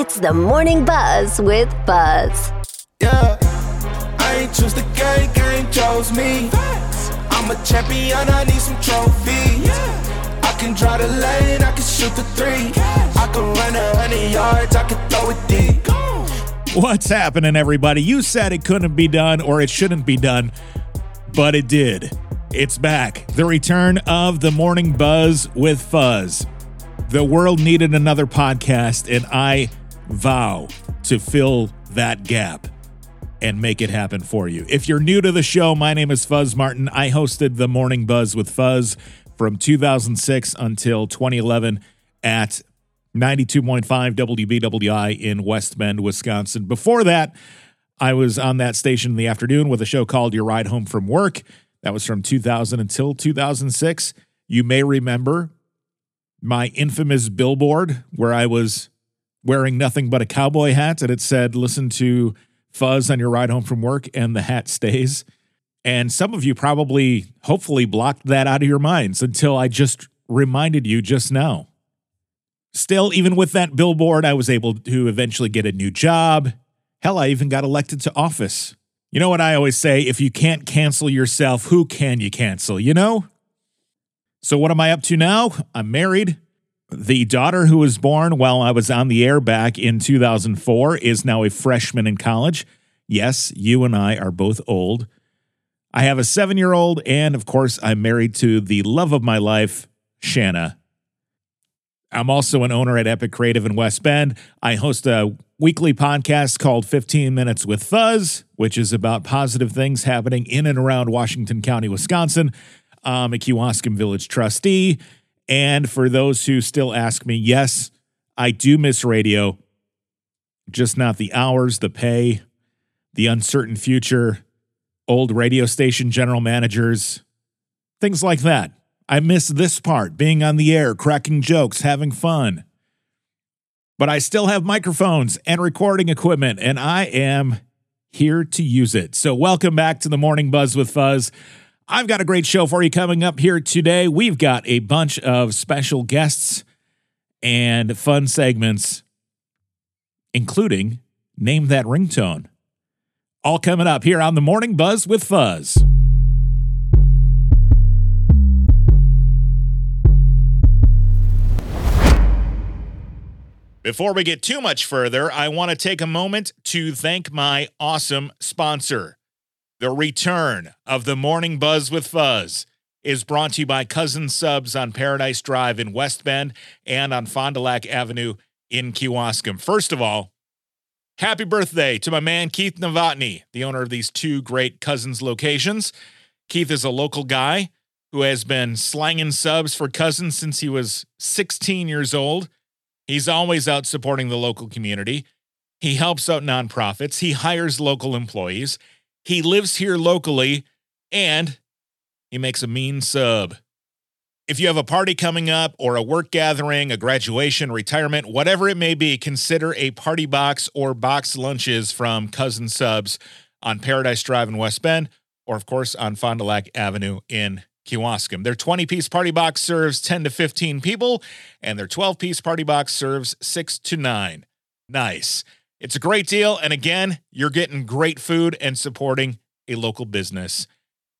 It's the Morning Buzz with Fuzz. Yeah, I ain't choose the game, game chose me. I'm a champion, I need some trophies. I can drive the lane, I can shoot the three. I can run a hundred yards, I can throw it deep. What's happening, everybody? You said it couldn't be done or it shouldn't be done, but it did. It's back. The return of the Morning Buzz with Fuzz. The world needed another podcast, and I vow to fill that gap and make it happen for you. If you're new to the show, my name is Fuzz Martin. I hosted the Morning Buzz with Fuzz from 2006 until 2011 at 92.5 WBWI in West Bend, Wisconsin. Before that, I was on that station in the afternoon with a show called Your Ride Home from Work. That was from 2000 until 2006. You may remember my infamous billboard where I was wearing nothing but a cowboy hat and it said, Listen to Fuzz on your ride home from work, and the hat stays. And some of you probably, hopefully, blocked that out of your minds until I just reminded you just now. Still, even with that billboard, I was able to eventually get a new job. Hell, I even got elected to office. You know what I always say? If you can't cancel yourself, who can you cancel, you know? So, what am I up to now? I'm married. The daughter who was born while I was on the air back in 2004 is now a freshman in college. Yes, you and I are both old. I have a seven year old, and of course, I'm married to the love of my life, Shanna. I'm also an owner at Epic Creative in West Bend. I host a weekly podcast called 15 Minutes with Fuzz, which is about positive things happening in and around Washington County, Wisconsin. I'm a Kewaskum Village trustee. And for those who still ask me, yes, I do miss radio, just not the hours, the pay, the uncertain future, old radio station general managers, things like that. I miss this part, being on the air, cracking jokes, having fun. But I still have microphones and recording equipment, and I am here to use it. So, welcome back to the Morning Buzz with Fuzz. I've got a great show for you coming up here today. We've got a bunch of special guests and fun segments, including Name That Ringtone. All coming up here on the Morning Buzz with Fuzz. Before we get too much further, I want to take a moment to thank my awesome sponsor. The return of the Morning Buzz with Fuzz is brought to you by Cousins Subs on Paradise Drive in West Bend and on Fond du Lac Avenue in Kewaskum. First of all, happy birthday to my man Keith Novotny, the owner of these two great Cousins locations. Keith is a local guy who has been slanging subs for Cousins since he was 16 years old. He's always out supporting the local community. He helps out nonprofits. He hires local employees. He lives here locally and he makes a mean sub. If you have a party coming up or a work gathering, a graduation, retirement, whatever it may be, consider a party box or box lunches from Cousins Subs on Paradise Drive in West Bend, or of course on Fond du Lac Avenue in Kewaskum. Their 20 piece party box serves 10 to 15 people, and their 12 piece party box serves 6 to 9. Nice. It's a great deal. And again, you're getting great food and supporting a local business.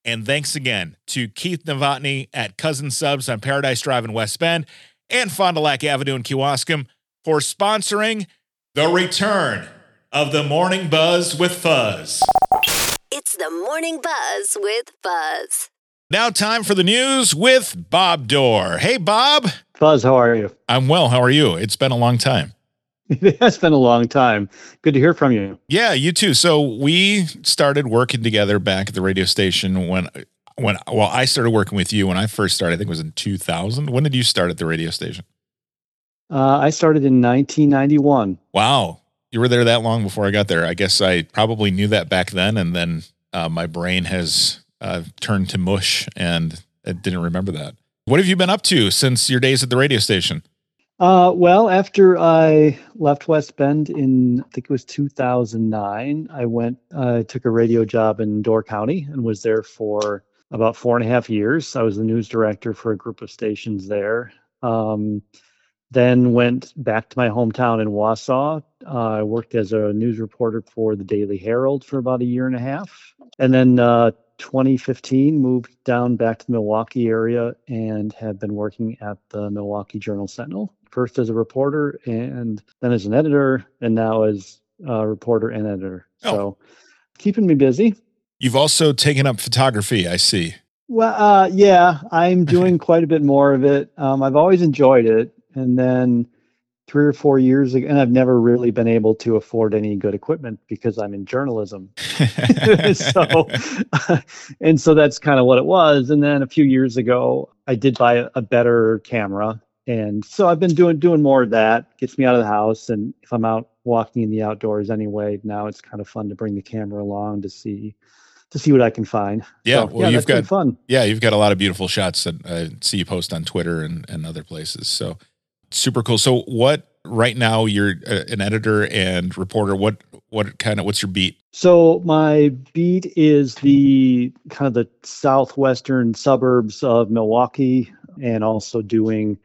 And thanks again to Keith Novotny at Cousins Subs on Paradise Drive in West Bend and Fond du Lac Avenue in Kewaskum for sponsoring the return of the Morning Buzz with Fuzz. It's the Morning Buzz with Fuzz. Now, time for the news with Bob Dohr. Hey, Bob. Fuzz, how are you? I'm well. How are you? It's been a long time. It has been a long time. Good to hear from you. Yeah, you too. So we started working together back at the radio station when when well, I started working with you when I first started. I think it was in 2000. When did you start at the radio station? Uh, I started in 1991. Wow, you were there that long before I got there. I guess I probably knew that back then, and then uh, my brain has uh, turned to mush, and I didn't remember that. What have you been up to since your days at the radio station? Uh, well, after I left West Bend in, I think it was 2009, I went, uh, took a radio job in Door County and was there for about four and a half years. I was the news director for a group of stations there. Um, then went back to my hometown in Wausau. Uh, I worked as a news reporter for the Daily Herald for about a year and a half. And then uh, 2015, moved down back to the Milwaukee area and have been working at the Milwaukee Journal Sentinel, first as a reporter and then as an editor, and now as a reporter and editor. Oh. So keeping me busy. You've also taken up photography, I see. Well, uh, yeah, I'm doing quite a bit more of it. Um, I've always enjoyed it, and then three or four years ago, and I've never really been able to afford any good equipment because I'm in journalism. so, and so that's kind of what it was. And then a few years ago, I did buy a, a better camera, and so I've been doing doing more of that. Gets me out of the house, and if I'm out walking in the outdoors anyway, now it's kind of fun to bring the camera along to see to see what I can find. Yeah, So, well, you've got- fun. Yeah, you've got a lot of beautiful shots that I see you post on Twitter and, and other places. So super cool. So what right now you're an editor and reporter. What what kind of what's your beat? So my beat is the kind of the southwestern suburbs of Milwaukee, and also doing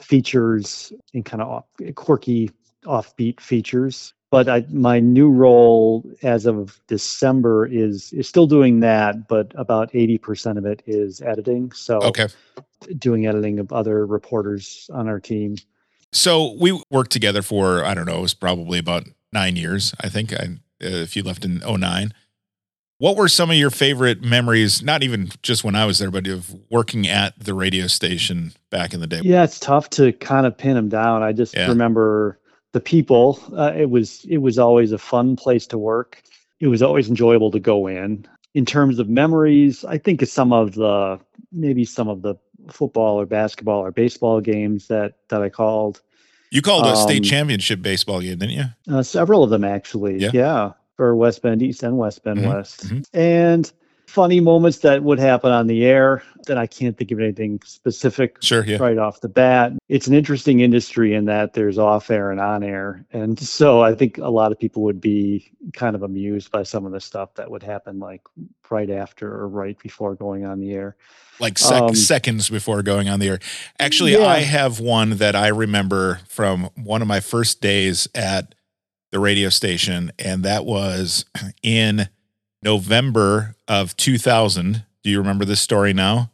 features and kind of off, quirky offbeat features. But I, my new role as of December is is still doing that, but about eighty percent of it is editing. So Okay. doing editing of other reporters on our team. So we worked together for I don't know, it was probably about 9 years, I think. I uh, if you left in 09. What were some of your favorite memories, not even just when I was there, but of working at the radio station back in the day? Yeah, it's tough to kind of pin them down. I just Yeah. remember the people. Uh, it was it was always a fun place to work. It was always enjoyable to go in. In terms of memories, I think of some of the maybe some of the football or basketball or baseball games that that I called. You called a state Um, championship baseball game, didn't you? Uh, several of them actually. Yeah. For West Bend East and West Bend Mhm, West. mhm. And funny moments that would happen on the air that I can't think of anything specific Sure, yeah. right off the bat. It's an interesting industry in that there's off air and on air. And so I think a lot of people would be kind of amused by some of the stuff that would happen like right after or right before going on the air. like sec- Um, seconds before going on the air. Actually, Yeah. I have one that I remember from one of my first days at the radio station, and that was in November of 2000. Do you remember this story now?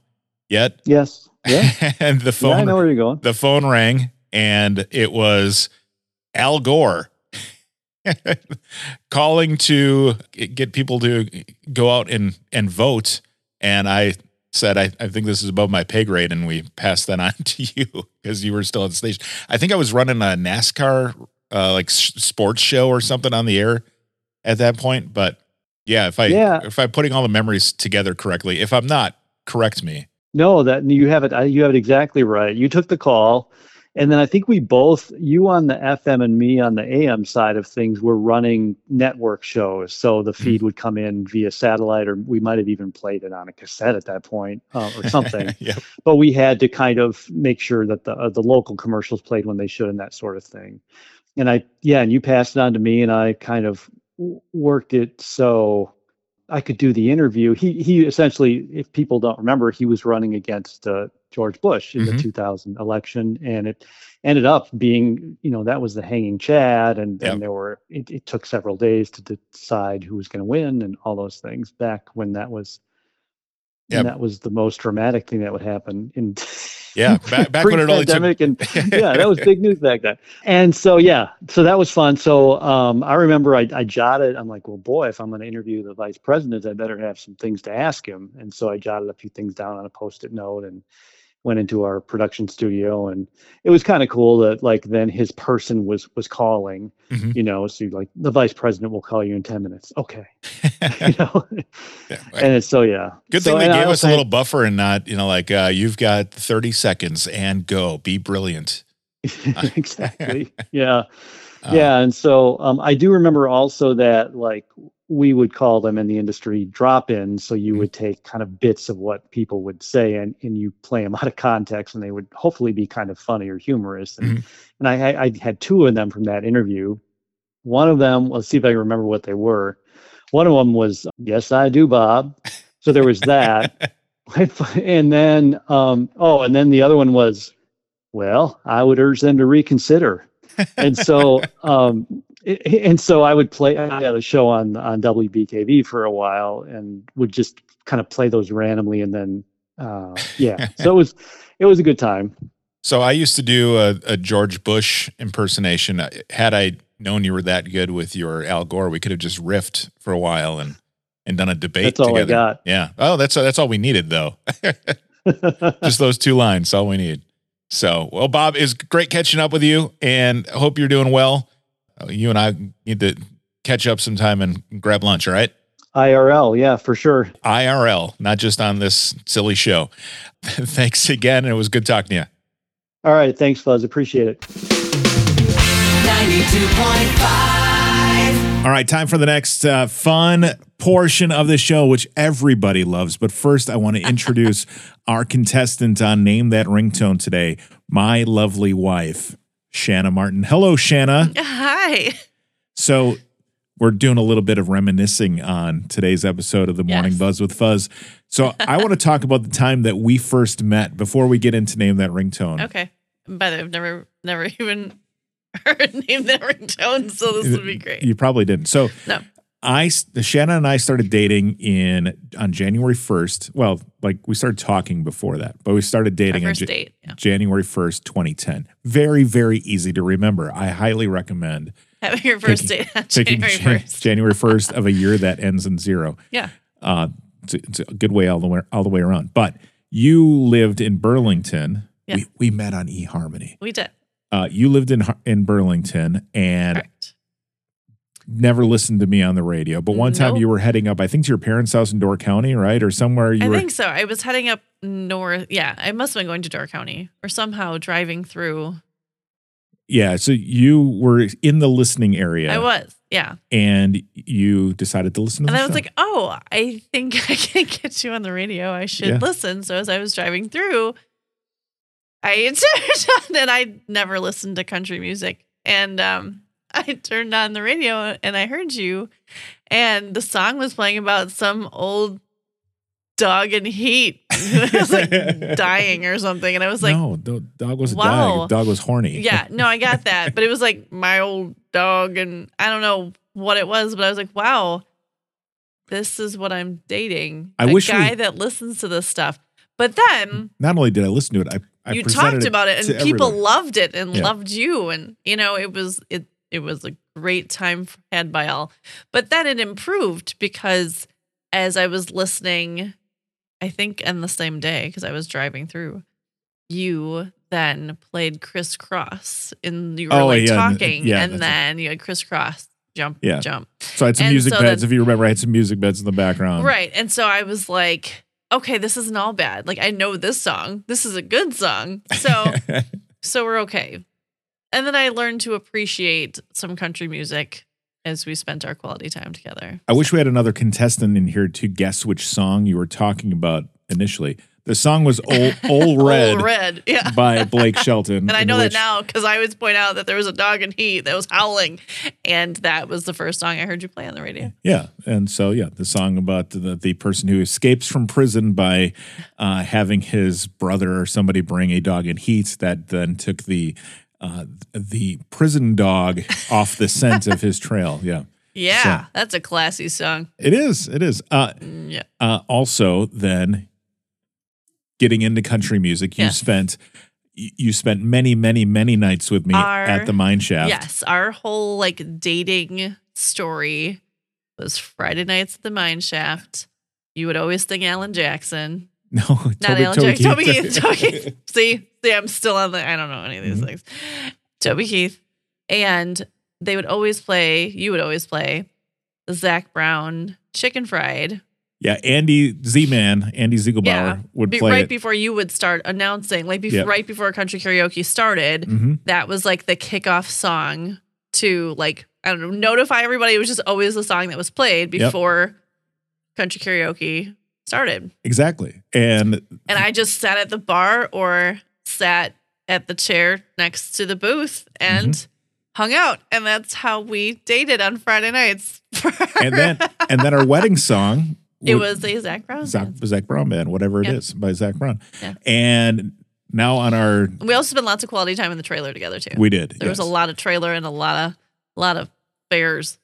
Yet? Yes. Yeah. and the yeah, I phone know where you're going. the phone rang, and it was Al Gore. calling to get people to go out and, and vote. And I said, I, I think this is above my pay grade. And we passed that on to you because you were still at the station. I think I was running a NASCAR, uh, like sports show or something on the air at that point. But yeah, if I, Yeah. if I'm putting all the memories together correctly, if I'm not, correct me. No, that you have it. You have it exactly right. You took the call, and then I think we both, you on the FM and me on the AM side of things, were running network shows. So the feed would come in via satellite, or we might have even played it on a cassette at that point, uh, or something. yeah. but we had to kind of make sure that the uh, the local commercials played when they should and that sort of thing. And I, yeah, and you passed it on to me, and I kind of worked it so I could do the interview. He he essentially, if people don't remember, he was running against uh, George Bush in Mhm. the 2000 election, and it ended up being, you know, that was the hanging chad, and then Yep. there were. It, it took several days to decide who was going to win and all those things. Back when that was, Yep. and that was the most dramatic thing that would happen in. Yeah, back- back when it only took- and yeah, that was big news back then. And so yeah, so that was fun. So um, I remember I, I jotted. I'm like, well, boy, if I'm going to interview the vice president, I better have some things to ask him. And so I jotted a few things down on a post-it note and went into our production studio. And it was kind of cool that like then his person was was calling. Mhm. You know, so like the vice president will call you in ten minutes. Okay, you know. Yeah. and it's, so yeah. Good So- thing they and gave us a little buffer and not, you know, like uh, you've got 30 seconds and go. Be brilliant. exactly. Yeah. Uh, yeah. And so um, I do remember also that like we would call them in the industry drop ins. So you Mhm. would take kind of bits of what people would say and, and you play them out of context and they would hopefully be kind of funny or humorous. And, Mhm. and I, I I had two of them from that interview. One of them, let's see if I can remember what they were. One of them was, Yes, I do, Bob. So there was that. and then um oh and then the other one was well, I would urge them to reconsider. and so, um, and so I would play. I had a show on on WBKV for a while, and would just kind of play those randomly, and then, uh, yeah. so it was, it was a good time. So I used to do a, a George Bush impersonation. Had I known you were that good with your Al Gore, we could have just riffed for a while and and done a debate That's all I together. got. Yeah. Oh, that's that's all we needed though. just those two lines, all we need. So, well, Bob, is great catching up with you, and hope you're doing well. You and I need to catch up sometime and grab lunch. All right. IRL, yeah, for sure. IRL, not just on this silly show. Thanks again. It was good talking to you. All right, thanks, Fuzz. Appreciate it. 92.5. All right, time for the next uh, fun portion of the show, which everybody loves. But first, I want to introduce our contestant on Name That Ringtone today, my lovely wife, Shanna Martin. Hello, Shanna. Hi. So, we're doing a little bit of reminiscing on today's episode of the Morning Yes. Buzz with Fuzz. So, I want to talk about the time that we first met before we get into Name That Ringtone. Okay. By the way, I've never, never even heard name that ringtone, so this would be great. You probably didn't. So, No. I Shannon and I started dating in on January first. Well, like we started talking before that, but we started Our dating on first Ja- date. Yeah. January first, twenty ten. Very, very easy to remember. I highly recommend Having your first Taking- date on January 1st. January first of a year that ends in zero. Yeah. Uh, it's, a, it's a good way all the way all the way around. But you lived in Burlington. Yeah. We, we met on eHarmony. We did. Uh, you lived in in Burlington and Correct. Never listened to me on the radio. But one time Nope. you were heading up, I think, to your parents' house in Door County, right, or somewhere. You I were. think so. I was heading up north. Yeah. I must have been going to Door County or somehow driving through. yeah. So you were in the listening area, I was. Yeah. and you decided to listen to And I was show. like, oh, I think I can get you on the radio. I should Yeah. listen. So as I was driving through, I turned on and I never listened to country music. And um, I turned on the radio and I heard you. And the song was playing about some old dog in heat was like dying or something. And I was like, no, the dog was Wow. dying. Dog was horny. yeah, no, I got that. But it was like my old dog, and I don't know what it was, but I was like, wow, this is what I'm dating. I a wish we- guy that listens to this stuff. But then Not only did I listen to it, I, I you talked about it, and people everybody. loved it and Yeah. loved you, and you know it was it it was a great time had by all. But then it improved because as I was listening, I think on the same day because I was driving through, you then played Kris Kross and you were Oh, like yeah, talking, yeah, and then you had Kris Kross jump Yeah. jump. So I had some and music so beds. then- if you remember, I had some music beds in the background. Right. And so I was like, okay, this isn't all bad. Like I know this song. This is a good song. So so we're okay. And then I learned to appreciate some country music as we spent our quality time together. I wish we had another contestant in here to guess which song you were talking about initially. The song was "Old, Old Red" Old Red. Yeah. by Blake Shelton. And I know that now because I always point out that there was a dog in heat that was howling. And that was the first song I heard you play on the radio. Yeah, and so yeah, the song about the the person who escapes from prison by uh, having his brother or somebody bring a dog in heat that then took the uh, the prison dog off the scent of his trail. Yeah, Yeah. That's a classy song. it is. It is. Uh, Mm, Yeah. uh, also, then getting into country music, you Yes. spent you spent many, many, many nights with me Our- at the mine shaft. Yes, our whole like dating story was Friday nights at the mine shaft. You would always think Alan Jackson, No, not Toby- Alan Toby Jackson. Toby Keith. Toby Keith. See, see, I'm still on the. I don't know any of these Mhm. things. Toby Keith, and they would always play. You would always play the Zac Brown chicken fried. Yeah, Andy Z Man, Andy Ziegelbauer Yeah, would play right it. before you would start announcing, like Yep. right before country karaoke started. Mhm. that was like the kickoff song to like I don't know notify everybody. It was just always the song that was played Yep. before country karaoke started, Exactly. And and I just sat at the bar or sat at the chair next to the booth and Mm-hmm. hung out, and that's how we dated on Friday nights. and then and then our wedding song it was the Zac Brown. Zac. Zac Brown band, whatever it Yeah. is by Zac Brown. Yeah. And now on our We also spent lots of quality time in the trailer together too. we did. there was a lot of trailer and a lot of a lot of fairs,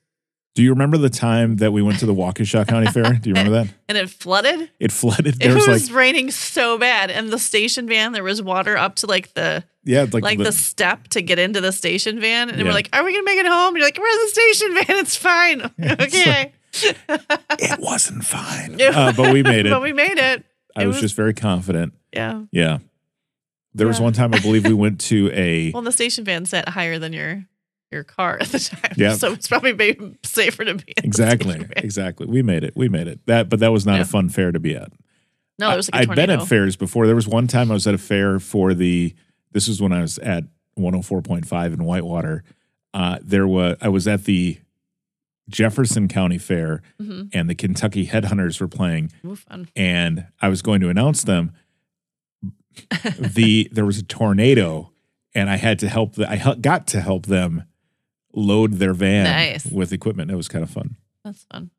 Do you remember the time that we went to the Waukesha County Fair? Do you remember that? and it flooded. It flooded. It was, was like raining so bad, and the station van there was water up to like the yeah, like, like, the, the, step to get into the station van, and Yeah. we're like, "Are we gonna make it home?" And you're like, "We're in the station van. It's fine. It's okay." it wasn't fine, uh, but we made it. but we made it. I it was, was- just very confident. Yeah. Yeah. There was one time I believe we went to a Well, the station van sat higher than your your car at the time. Yeah. So it's probably maybe safer to be exactly exactly. We made it. We made it. That but that was not Yeah. a fun fair to be at. No, there was like a I'd been at fairs before. There was one time I was at a fair for the. This was when I was at 104.5 in Whitewater. Uh, there was I was at the Jefferson County Fair, Mhm. and the Kentucky Headhunters were playing, Ooh, fun. and I was going to announce them. the there was a tornado, and I had to help. The, I got to help them load their van Nice. with equipment. It was kind of fun. That's fun.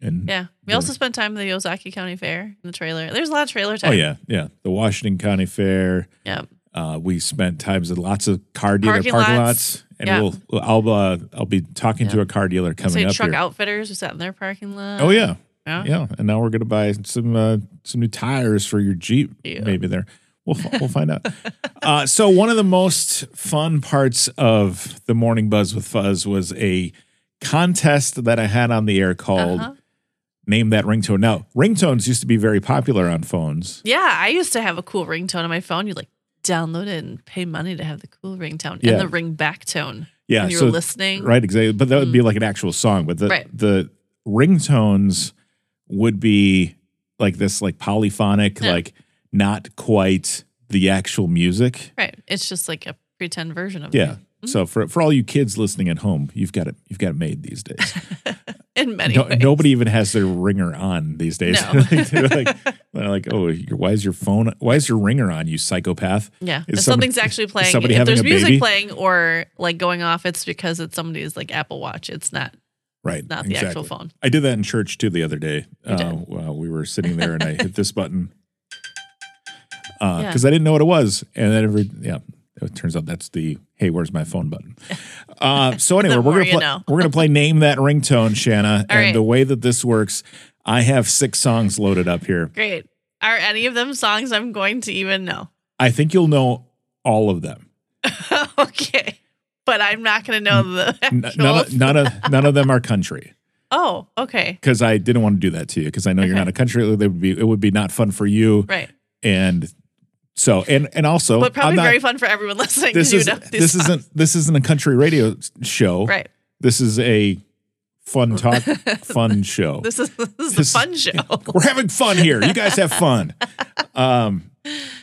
And Yeah. We Yeah. also spent time at the Ozaukee County Fair in the trailer. There's a lot of trailer time. oh yeah, yeah, the Washington County Fair. Yeah. Uh, we spent times at lots of car dealer Parking parking, lots. lots, and Yeah. we'll, I'll uh, I'll be talking to a car dealer coming Say up truck here. outfitters who sat in their parking lot. Oh yeah, Yeah. yeah, and now we're gonna buy some uh, some new tires for your Jeep. Yeah. Maybe there. We'll we'll find out. Uh, so one of the most fun parts of the morning buzz with Fuzz was a contest that I had on the air called Uh-huh. "Name That Ringtone." Now ringtones used to be very popular on phones. Yeah, I used to have a cool ringtone on my phone. You like download it and pay money to have the cool ringtone Yeah. and the ring back tone. Yeah, when you so- were listening. Right, exactly. But that would be like an actual song. But the Mm. Right. the ringtones would be like this, like polyphonic, Yeah. like not quite the actual music. Right. It's just like a pretend version of it. Yeah. it. So for for all you kids listening at home, you've got it you've got it made these days. In many No, ways. nobody even has their ringer on these days. No. they're like, they're like, oh, why is your phone? Why is your ringer on? You psychopath. Yeah. Is if somebody- something's actually playing, somebody if there's music baby? playing or like going off, it's because it's somebody's like Apple Watch. It's not Right. not the actual phone. I did that in church too the other day. Uh, while we were sitting there and I hit this button because Yeah. I didn't know what it was, and then every yeah, it turns out that's the hey, where's my phone button. Uh, so anyway, we're gonna play, know. we're gonna play name that ringtone, Shanna, and right. the way that this works, I have six songs loaded up here. Great. Are any of them songs I'm going to even know? I think you'll know all of them. okay. But I'm not going to know the N- none, of, none of none of them are country. oh, okay. Because I didn't want to do that to you because I know you're not a country. It would be it would be not fun for you. Right. and so and and also But probably not- very fun for everyone listening. this is these this songs. isn't this isn't a country radio show right. this is a fun talk fun show This is this is This- a fun show. we're having fun here you guys have fun um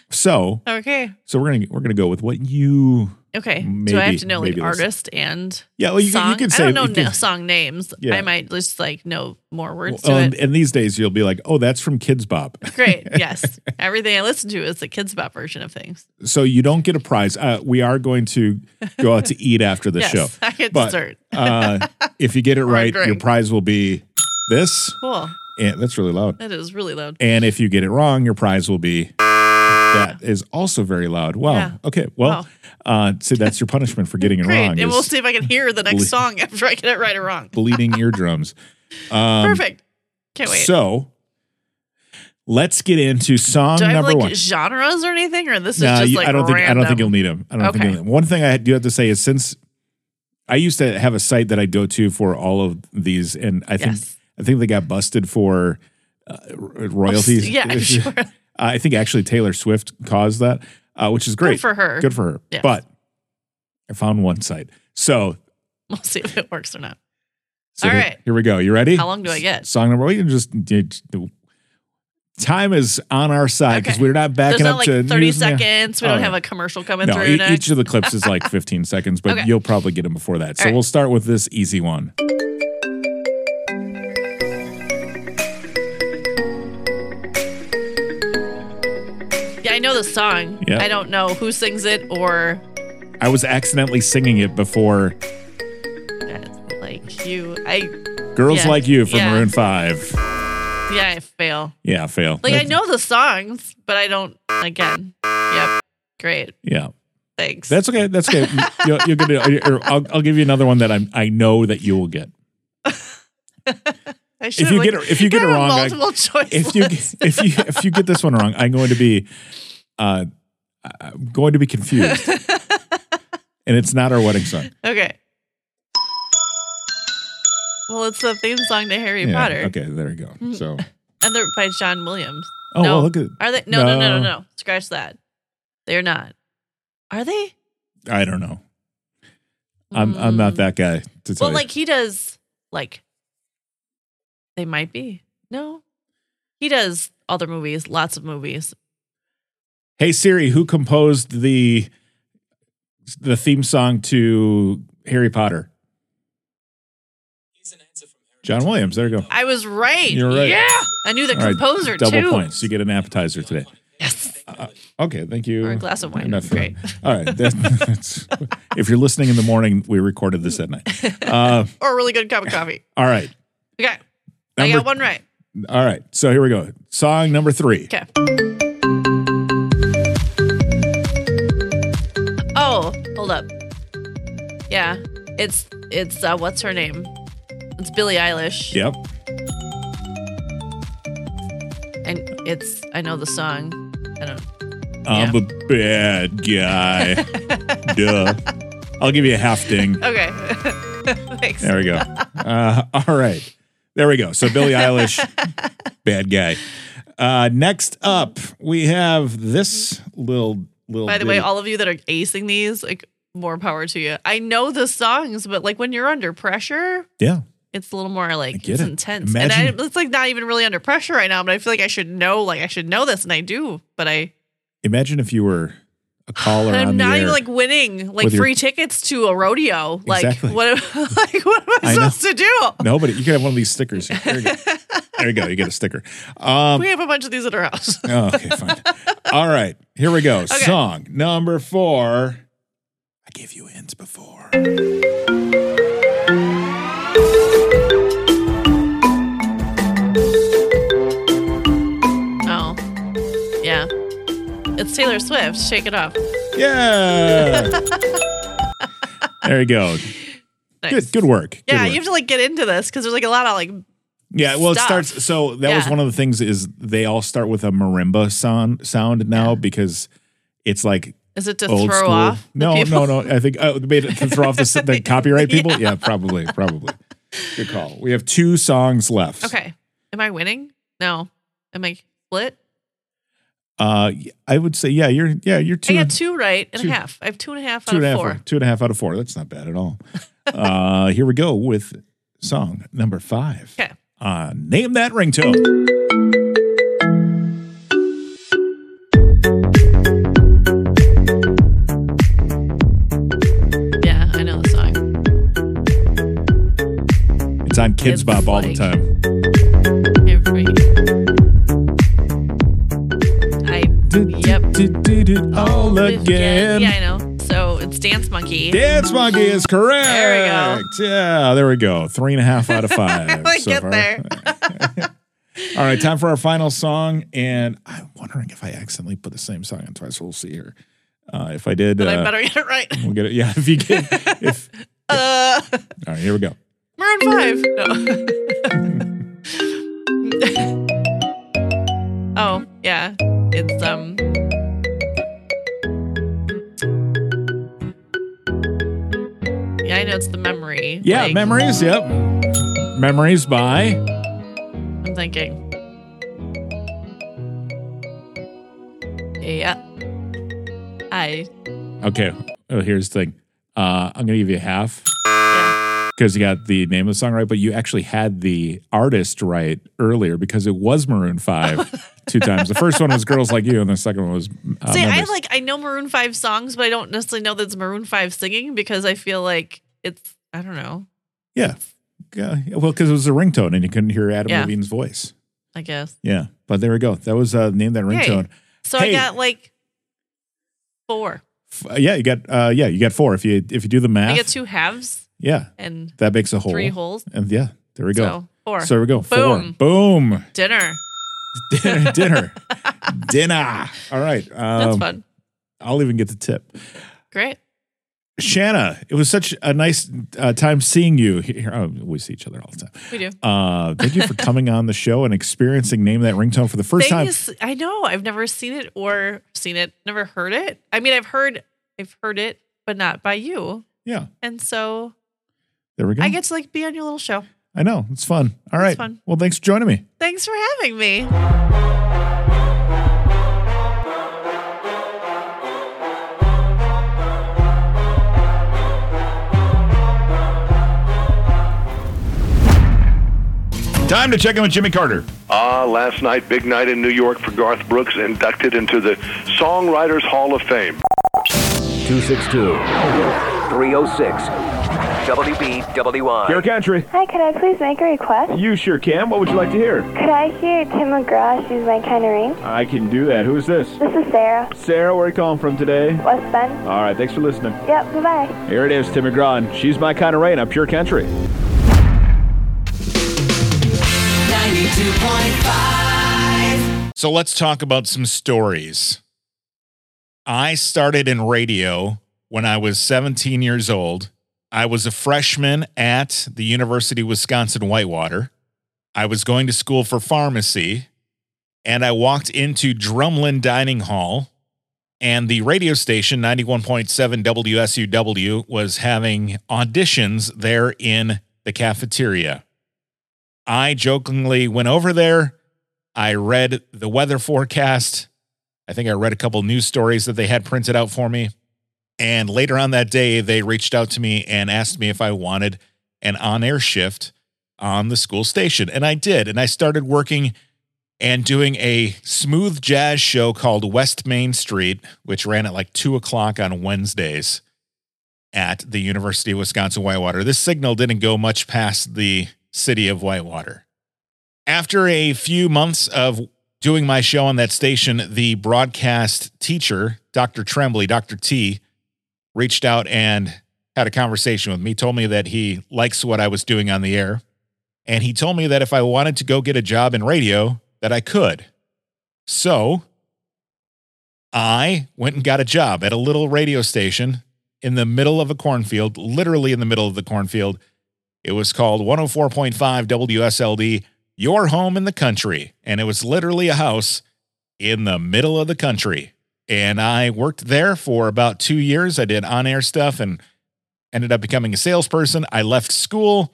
so Okay. so we're gonna we're gonna go with what you Okay. Do I have to know like maybe artist and yeah well you, song? can you can say I don't know can- song names. Yeah. I might just like know more words well, it. and these days you'll be like oh that's from Kidz Bop Great. Yes. Everything I listen to is the Kidz Bop version of things. so you don't get a prize uh, we are going to go out to eat after the yes. show I get But- dessert. uh, if you get it right your prize will be this Cool. and that's really loud That is really loud. And if you get it wrong, your prize will be that is also very loud. Wow. Yeah. Okay. Well, uh, so that's your punishment for getting it Great. wrong. And we'll see if I can hear the next ble- song after I get it right or wrong. bleeding eardrums. Um, Perfect. Can't wait. So let's get into song Do I have number like one. genres or anything, or this is Nah, just you- like I don't think I don't think you'll need them. I don't think Okay. you'll need 'em. one thing I do have to say is since I used to have a site that I go to for all of these, and I think Yes. I think they got busted for uh, royalties. Yeah, I'm sure. I think actually Taylor Swift caused that, uh, which is great. Good for her. Good for her. But I found one site. So, We'll see if it works or not. so All here, right. here we go. You ready? How long do I get? Song number one. You can just you- time is on our side because Okay. we're not backing not up like to 30 news- seconds. We Oh, don't have a commercial coming No, through e- each of the clips is like 15 seconds, but Okay. you'll probably get them before that. So All right. we'll start with this easy one. I know the song. Yeah. I don't know who sings it or I was accidentally singing it before. like you. I Girls Yeah. Like You from Yeah. Maroon 5. yeah, I fail. Yeah, fail. Like I know the songs, but I don't. Again, yep. Great. Yeah, Thanks. that's okay. That's okay. you'll, you'll get it. or I'll, I'll give you another one that I'm. I know that you will get. I If you get it, if you get it wrong, I- choice. if you list. if you if you get this one wrong, I'm going to be uh I'm going to be confused. and it's not our wedding song. okay. Well, it's the theme song to Harry Yeah, Potter, Okay, there you go. So and they're by John Williams. oh No. well, look at Are they? No, no, no, no, No. Scratch that. They're not. Are they? I don't know. I'm I'm not Mm. that guy to tell Well, like he does. Like they might be. No, he does other movies. Lots of movies. Hey Siri, who composed the the theme song to Harry Potter? John Williams. There you go. I was right. You're right. Yeah, I knew the All right, composer Double too. points. You get an appetizer today. Yes. Okay, thank you. Or a glass of wine. Enough. Great. All right. that- that's, if you're listening in the morning, we recorded this at night. Uh, Or a really good cup of coffee. all right. Okay. I got one right. All right. So here we go. Song number three. Okay. Oh, hold up. Yeah, it's it's uh, what's her name? It's Billie Eilish, Yep. and it's I know the song. I don't. I'm a bad guy. Duh. I'll give you a half ding. Okay. Thanks. There we go. Uh, all right. There we go. So Billie Eilish, bad guy. Uh, next up, we have this little little. By the way, all of you that are acing these, like more power to you. I know the songs, but like when you're under pressure, yeah. it's a little more like it's it. intense. Imagine- and I, it's like not even really under pressure right now, but I feel like I should know, like I should know this, and I do, but I Imagine if you were a caller I'm not even like winning like with your- free tickets to a rodeo. Like Exactly. what? Like what am I, I know. supposed to do? Nobody. You can have one of these stickers. There you go. there you go. You get a sticker. Um, We have a bunch of these at our house. oh, okay, fine. All right. Here we go. Song number four. I gave you hints before. It's Taylor Swift. Shake it off. Yeah. there you go. Nice. Good. Good work. Good Yeah, work. you have to like get into this because there's like a lot of like. Yeah, well, it starts. So that was one of the things is they all start with a marimba sound sound now because it's like Is it to throw school. off? the no, people? no, no. I think uh, they made it to throw off the, the copyright people. Yeah. probably, probably. Good call. We have two songs left. Okay. Am I winning? No. Am I split? Uh, I would say yeah. You're yeah. You're two. I got two right and two- a half. I have two and a half two out of half, four. two and a half out of four. That's not bad at all. uh, here we go with song number five. Okay. Uh, name that ringtone. Yeah, I know the song. It's on Kidz Bop all the time. I. Yep. All again. Yeah, I know. So it's Dance Monkey. Dance Monkey is correct. There we go. Yeah, there we go. Three and a half out of five. So get far. there. All right, time for our final song. And I'm wondering if I accidentally put the same song on twice. We'll see here. Uh, if I did, but I uh, better get it right. we'll get it. Yeah, if you get, if Uh, all right, here we go. Maroon Five. No. oh yeah, it's um. I know it's the memory. Yeah, Like, memories. Yep, memories by. I'm thinking. Yeah. I. Okay, oh, here's the thing. Uh, I'm gonna give you half Yeah. because you got the name of the song right, but you actually had the artist right earlier because it was Maroon Five two times. The first one was "Girls Like You," and the second one was. Uh, See, I Members. like I know Maroon Five songs, but I don't necessarily know that it's Maroon Five singing because I feel like it's I don't know. Yeah. Yeah, well, because it was a ringtone and you couldn't hear Adam Yeah. Levine's voice. I guess. Yeah, but there we go. That was uh, name that ringtone. So Hey. I got like four. F- uh, yeah, you got uh, yeah, you got four. If you if you do the math, I get two halves yeah, and that makes a whole. three holes. And yeah, there we go. So four. So there we go. Boom. Four. Boom. Dinner. dinner. Dinner. dinner. All right. That's Um, fun. I'll even get the tip. Great. Shanna, it was such a nice uh, time seeing you here. Oh, we see each other all the time. We do. Uh, thank you for coming on the show and experiencing Name That Ringtone for the first Thing time. is, I know I've never seen it or seen it, never heard it. I mean, I've heard, I've heard it, but not by you. yeah, And so there we go. I get to like be on your little show. I know. It's fun. All right. fun. Well, thanks for joining me. Thanks for having me. Time to check in with Jimmy Carter. Ah, last night, big night in New York for Garth Brooks, inducted into the Songwriters Hall of Fame. 262 306 WBWI. Your country. Hi, could I please make a request? You sure can. What would you like to hear? Could I hear Tim McGraw, She's My Kind of Ring? I can do that. Who's this? This is Sarah, Sarah, where are you calling from today? West Bend. All right, thanks for listening. Yep, bye-bye. Here it is, Tim McGraw. and She's my kind of rain on Pure Country. So let's talk about some stories. I started in radio when I was 17 years old. I was a freshman at the University of Wisconsin Whitewater. I was going to school for pharmacy, and I walked into Drumlin Dining Hall, and the radio station 91.7 WSUW was having auditions there in the cafeteria. I jokingly went over there. I read the weather forecast. I think I read a couple news stories that they had printed out for me. And later on that day, they reached out to me and asked me if I wanted an on air shift on the school station. And I did. And I started working and doing a smooth jazz show called West Main Street, which ran at like two o'clock on Wednesdays at the University of Wisconsin Whitewater. This signal didn't go much past the city of Whitewater. After a few months of doing my show on that station, the broadcast teacher, Dr. Tremblay, Dr. T, reached out and had a conversation with me, told me that he likes what I was doing on the air. And he told me that if I wanted to go get a job in radio, that I could. So I went and got a job at a little radio station in the middle of a cornfield, literally in the middle of the cornfield. It was called 104.5 WSLD, Your Home in the Country. And it was literally a house in the middle of the country. And I worked there for about two years. I did on air stuff and ended up becoming a salesperson. I left school.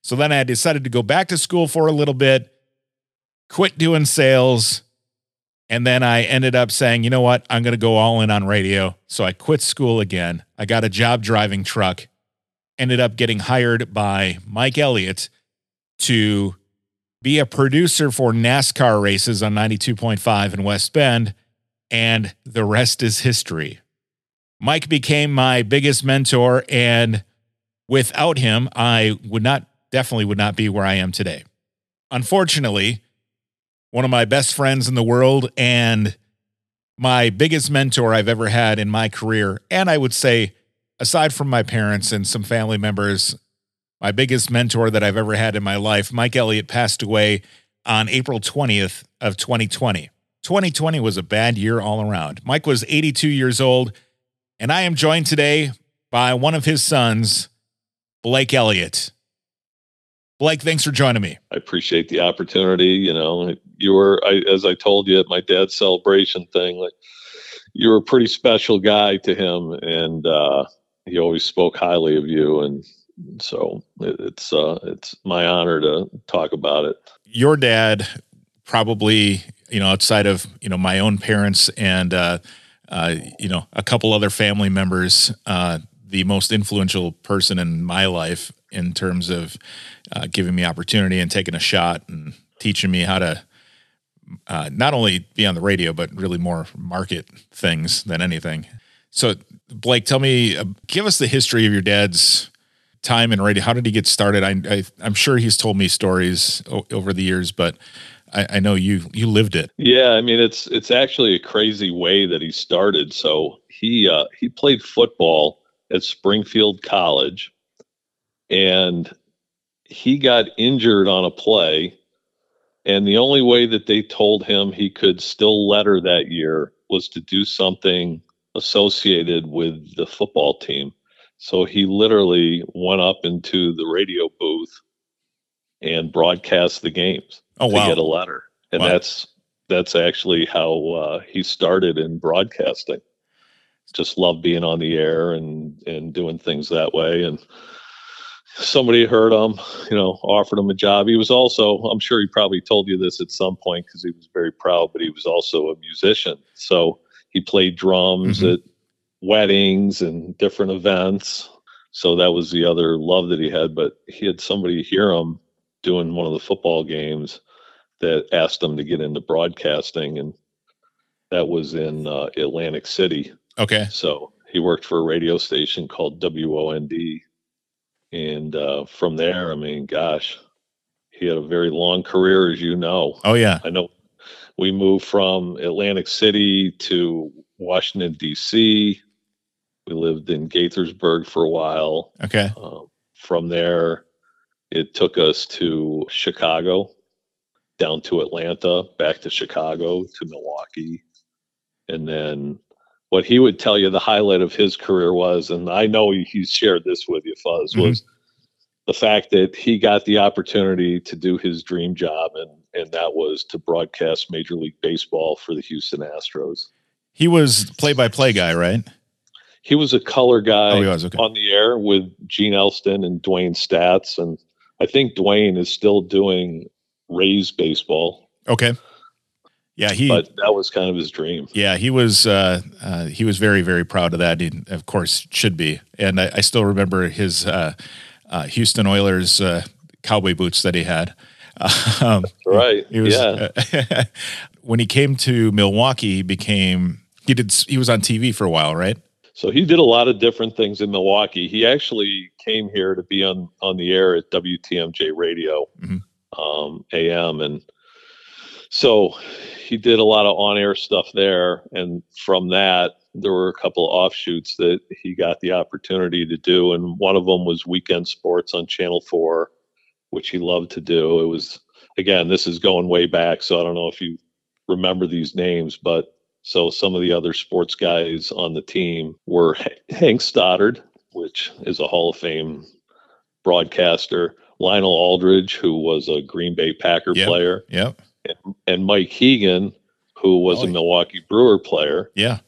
So then I decided to go back to school for a little bit, quit doing sales. And then I ended up saying, you know what? I'm going to go all in on radio. So I quit school again. I got a job driving truck, ended up getting hired by Mike Elliott to be a producer for NASCAR races on 92.5 in West Bend. And the rest is history. Mike became my biggest mentor. And without him, I would not, definitely would not be where I am today. Unfortunately, one of my best friends in the world and my biggest mentor I've ever had in my career. And I would say, aside from my parents and some family members, my biggest mentor that I've ever had in my life, Mike Elliott, passed away on April 20th of 2020. 2020 was a bad year all around. Mike was 82 years old, and I am joined today by one of his sons, Blake Elliott. Blake, thanks for joining me. I appreciate the opportunity. You know, you were, I, as I told you at my dad's celebration thing, like you were a pretty special guy to him, and uh, he always spoke highly of you. And so it, it's uh, it's my honor to talk about it. Your dad, probably, you know, outside of you know my own parents and uh, uh, you know a couple other family members, uh, the most influential person in my life in terms of uh, giving me opportunity and taking a shot and teaching me how to uh, not only be on the radio but really more market things than anything. So, Blake, tell me, uh, give us the history of your dad's time in radio. How did he get started? I, I'm sure he's told me stories o- over the years, but I, I know you you lived it. Yeah, I mean it's it's actually a crazy way that he started. So he uh, he played football at Springfield College, and he got injured on a play, and the only way that they told him he could still letter that year was to do something associated with the football team. So he literally went up into the radio booth and broadcast the games Oh, to wow. get a letter, and Wow. that's that's actually how uh, he started in broadcasting. Just loved being on the air and and doing things that way. And somebody heard him, you know, offered him a job. He was also, I'm sure he probably told you this at some point because he was very proud, but he was also a musician. So he played drums Mhm. at weddings and different events. So that was the other love that he had. But he had somebody hear him doing one of the football games that asked him to get into broadcasting, and that was in uh, Atlantic City. Okay. So he worked for a radio station called WOND. And uh, from there, I mean, gosh, he had a very long career, as you know. Oh yeah. I know we moved from Atlantic City to Washington, D.C. We lived in Gaithersburg for a while. Okay. Um, from there, it took us to Chicago, down to Atlanta, back to Chicago, to Milwaukee. And then what he would tell you the highlight of his career was, and I know he's shared this with you, Fuzz, was the fact that he got the opportunity to do his dream job, and, and that was to broadcast Major League Baseball for the Houston Astros. He was play-by-play guy, right? He was a color guy Oh, was, okay. on the air with Gene Elston and Dewayne Staats, and I think Dewayne is still doing Rays baseball, Okay. Yeah, he. but that was kind of his dream. yeah, he was. Uh, uh, he was very, very proud of that. He, of course, should be. And I, I still remember his uh, uh, Houston Oilers uh, cowboy boots that he had. Um, Right? He was yeah. when he came to Milwaukee. He became he did he was on TV for a while, right? So he did a lot of different things in Milwaukee. He actually came here to be on on the air at WTMJ Radio, Mhm. um, AM, and so he did a lot of on air stuff there. And from that, there were a couple of offshoots that he got the opportunity to do, and one of them was Weekend Sports on Channel Four, which he loved to do. It was again, this is going way back, so I don't know if you remember these names, but so some of the other sports guys on the team were Hank Stoddard, which is a Hall of Fame broadcaster, Lionel Aldridge, who was a Green Bay Packer Yep. player, Yep. and Mike Hegan, who was Oh, a. Milwaukee Brewer player. Yeah.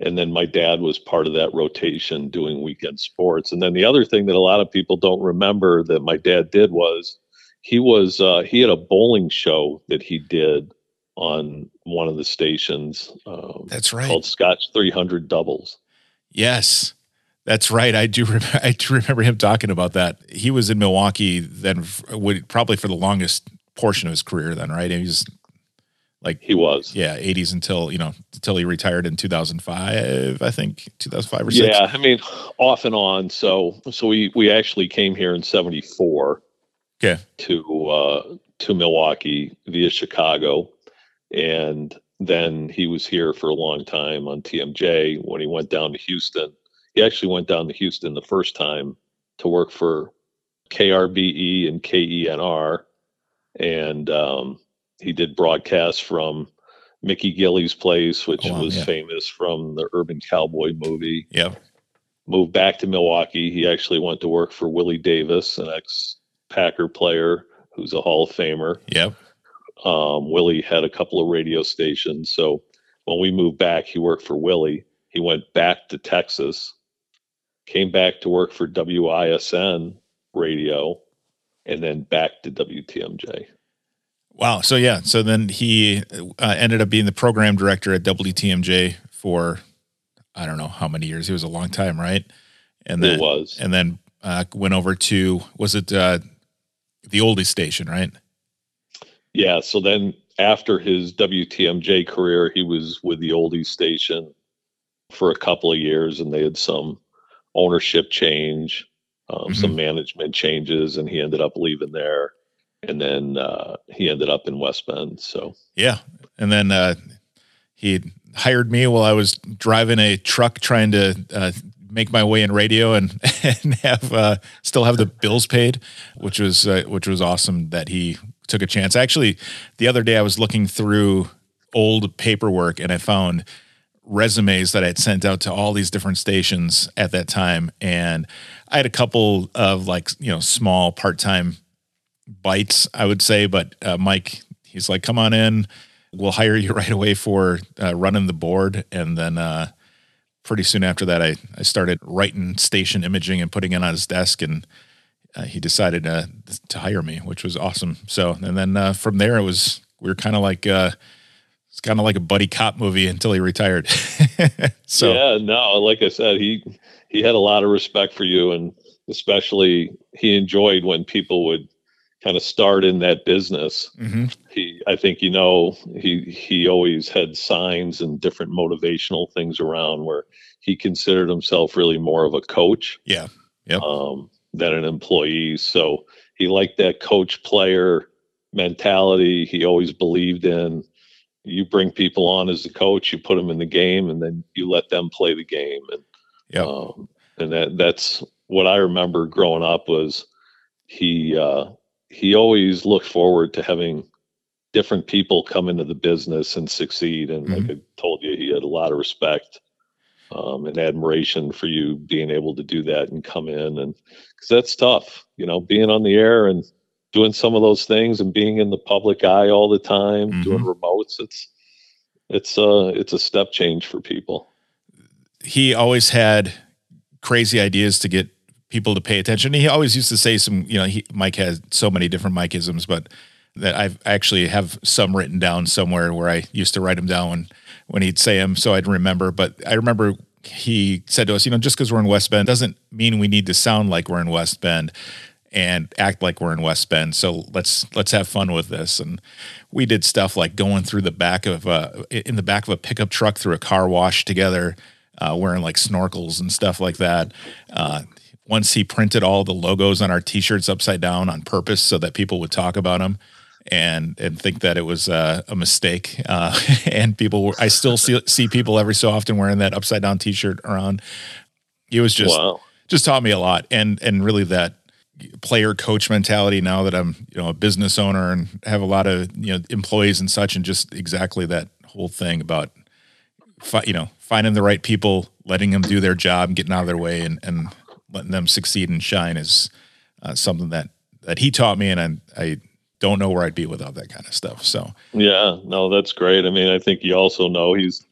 And then my dad was part of that rotation doing weekend sports. And then the other thing that a lot of people don't remember that my dad did was he was uh, he had a bowling show that he did on one of the stations um, That's right. called Scotch 300 Doubles. Yes, that's right. I do. I do remember him talking about that. He was in Milwaukee then, f- would probably for the longest portion of his career. Then, right? He was like He was. yeah, eighties until you know until he retired in two thousand five. I think two thousand five or six. Yeah, I mean, off and on. So so we we actually came here in '74 Okay. to uh, to Milwaukee via Chicago, and then he was here for a long time on TMJ. When he went down to Houston, he actually went down to Houston the first time to work for KRBE and KENR, and um, he did broadcasts from Mickey Gilley's place, which Oh, wow, was yeah. famous from the Urban Cowboy movie Yeah. moved back to Milwaukee. He actually went to work for Willie Davis, an ex Packer player who's a Hall of Famer. Yeah. Um, Willie had a couple of radio stations. So when we moved back, he worked for Willie. He went back to Texas, came back to work for WISN radio, and then back to WTMJ. Wow. So yeah. So then he uh, ended up being the program director at WTMJ for I don't know how many years. He was a long time, right? And then it was. and then uh, went over to was it uh, the oldie station, right? Yeah. So then after his WTMJ career, he was with the oldies station for a couple of years and they had some ownership change, um, some management changes, and he ended up leaving there. And then uh, he ended up in West Bend. So Yeah. And then uh, he hired me while I was driving a truck trying to uh, make my way in radio and, and have uh, still have the bills paid, which was uh, which was awesome that he took a chance. Actually, the other day I was looking through old paperwork and I found resumes that I had sent out to all these different stations at that time, and I had a couple of like you know small part time bites, I would say. But uh, Mike, he's like, "Come on in, we'll hire you right away for uh, running the board," and then. Uh, Pretty soon after that, I, I started writing station imaging and putting it on his desk, and uh, he decided uh, to hire me, which was awesome. So, and then uh, from there, it was we were kind of like uh, it's kind of like a buddy cop movie until he retired. so, yeah, no, like I said, he he had a lot of respect for you, and especially he enjoyed when people would kind of start in that business. Mm-hmm. He, I think, you know, he he always had signs and different motivational things around where he considered himself really more of a coach. Yeah. Yep. Um, than an employee. So he liked that coach player mentality. He always believed in you bring people on as a coach, you put them in the game, and then you let them play the game. And yeah, um, and that that's what I remember growing up was he uh, he always looked forward to having different people come into the business and succeed. And Mm-hmm. like I told you, he had a lot of respect um, and admiration for you being able to do that and come in and because that's tough, you know, being on the air and doing some of those things and being in the public eye all the time, doing remotes. It's it's a, it's a step change for people. he always had crazy ideas to get people to pay attention. He always used to say some, you know, he, Mike has so many different Mikeisms, but that I've actually have some written down somewhere where I used to write them down when, when he'd say them so I'd remember. But I remember he said to us, you know, just because we're in West Bend doesn't mean we need to sound like we're in West Bend and act like we're in West Bend. So let's let's have fun with this. And we did stuff like going through the back of uh in the back of a pickup truck through a car wash together, uh, wearing like snorkels and stuff like that. Uh, once he printed all the logos on our t-shirts upside down on purpose so that people would talk about them and and think that it was uh, a mistake. Uh, and people were, I still see see people every so often wearing that upside down t-shirt around. It was just Wow. just taught me a lot and and really that player coach mentality now that I'm you know a business owner and have a lot of you know employees and such and just exactly that whole thing about you know finding the right people letting them do their job getting out of their way and and letting them succeed and shine is uh, something that that he taught me and I, I don't know where I'd be without that kind of stuff so Yeah, no, that's great. I mean, I think you also know he's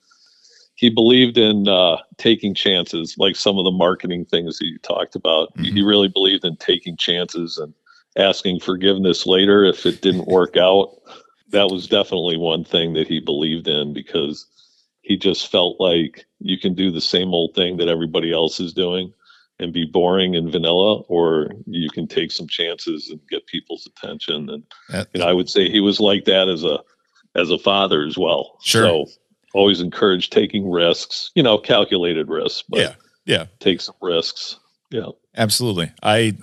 he believed in uh, taking chances, like some of the marketing things that you talked about. He- He really believed in taking chances and asking forgiveness later if it didn't work out. That was definitely one thing that he believed in because he just felt like you can do the same old thing that everybody else is doing and be boring and vanilla, or you can take some chances and get people's attention. And you know, I would say he was like that as a as a father as well. Sure. So always encourage taking risks, you know, calculated risks, but yeah yeah take some risks. Yeah. Absolutely. I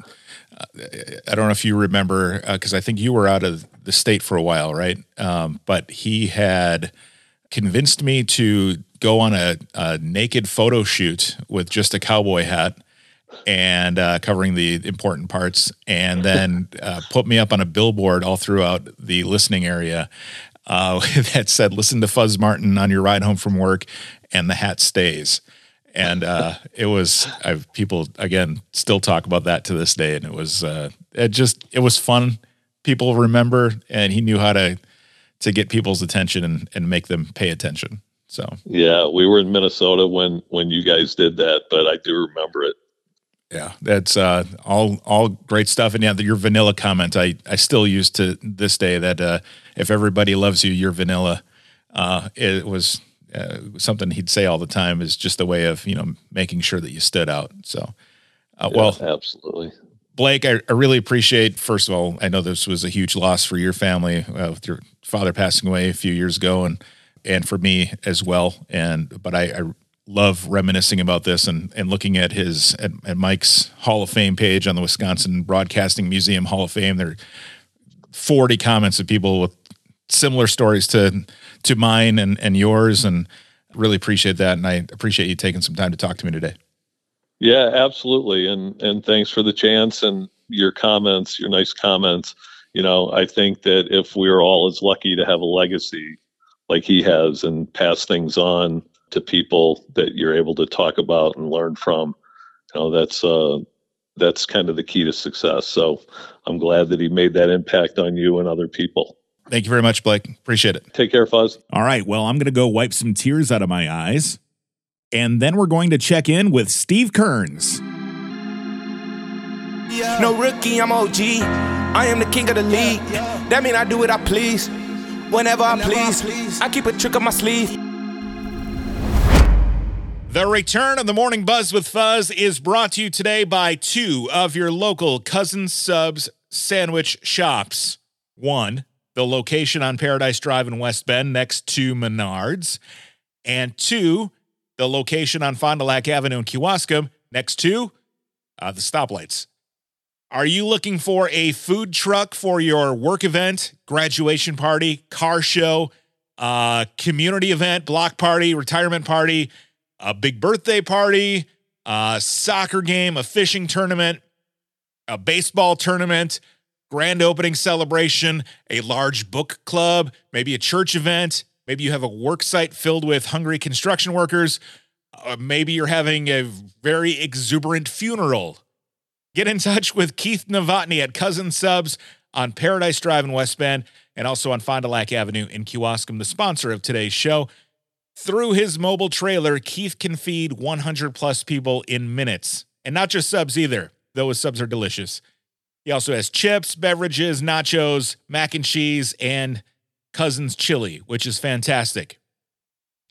I don't know if you remember because I think you were out of the state for a while, right? Um, but he had convinced me to go on a, a naked photo shoot with just a cowboy hat and uh, covering the important parts, and then uh, put me up on a billboard all throughout the listening area uh, that said, "Listen to Fuzz Martin on your ride home from work," and the hat stays and uh, it was I've, people again still talk about that to this day, and it was uh, it just it was fun. People remember, and he knew how to to get people's attention and and make them pay attention. So Yeah. We were in Minnesota when when you guys did that, but I do remember it. Yeah, that's uh, all all great stuff. And yeah, your vanilla comment I I still use to this day that uh, if everybody loves you, you're vanilla. Uh, it was uh, something he'd say all the time is just a way of you know making sure that you stood out. So. Uh, well, absolutely. Blake, I, I really appreciate. First of all, I know this was a huge loss for your family uh, with your father passing away a few years ago, and and for me as well. And but I, I love reminiscing about this and and looking at his at, at Mike's Hall of Fame page on the Wisconsin Broadcasting Museum Hall of Fame. There are forty comments of people with similar stories to to mine and and yours, and really appreciate that. And I appreciate you taking some time to talk to me today. Yeah, absolutely. And and thanks for the chance and your comments, your nice comments. You know, I think that if we're all as lucky to have a legacy like he has and pass things on to people that you're able to talk about and learn from. You know, that's uh, that's kind of the key to success. So I'm glad that he made that impact on you and other people. Thank you very much, Blake. Appreciate it. Take care, Fuzz. All right. Well, I'm going to go wipe some tears out of my eyes. And then we're going to check in with Steve Kearns. No rookie, I'm OG. I am the king of the league. That mean I do what I please. Whenever I please. I keep a trick up my sleeve. The return of the Morning Buzz with Fuzz is brought to you today by two of your local Cousins Subs sandwich shops. One, the location on Paradise Drive in West Bend next to Menards. And two, the location on Fond du Lac Avenue in Kewaskum next to uh, the stoplights. Are you looking for a food truck for your work event, graduation party, car show, uh, community event, block party, retirement party, a big birthday party, a soccer game, a fishing tournament, a baseball tournament, grand opening celebration, a large book club, maybe a church event, maybe you have a work site filled with hungry construction workers, uh, maybe you're having a very exuberant funeral. Get in touch with Keith Novotny at Cousins Subs on Paradise Drive in West Bend and also on Fond du Lac Avenue in Kewaskum, the sponsor of today's show. Through his mobile trailer, Keith can feed 100 plus people in minutes. And not just subs either, though his subs are delicious. He also has chips, beverages, nachos, mac and cheese, and Cousins chili, which is fantastic.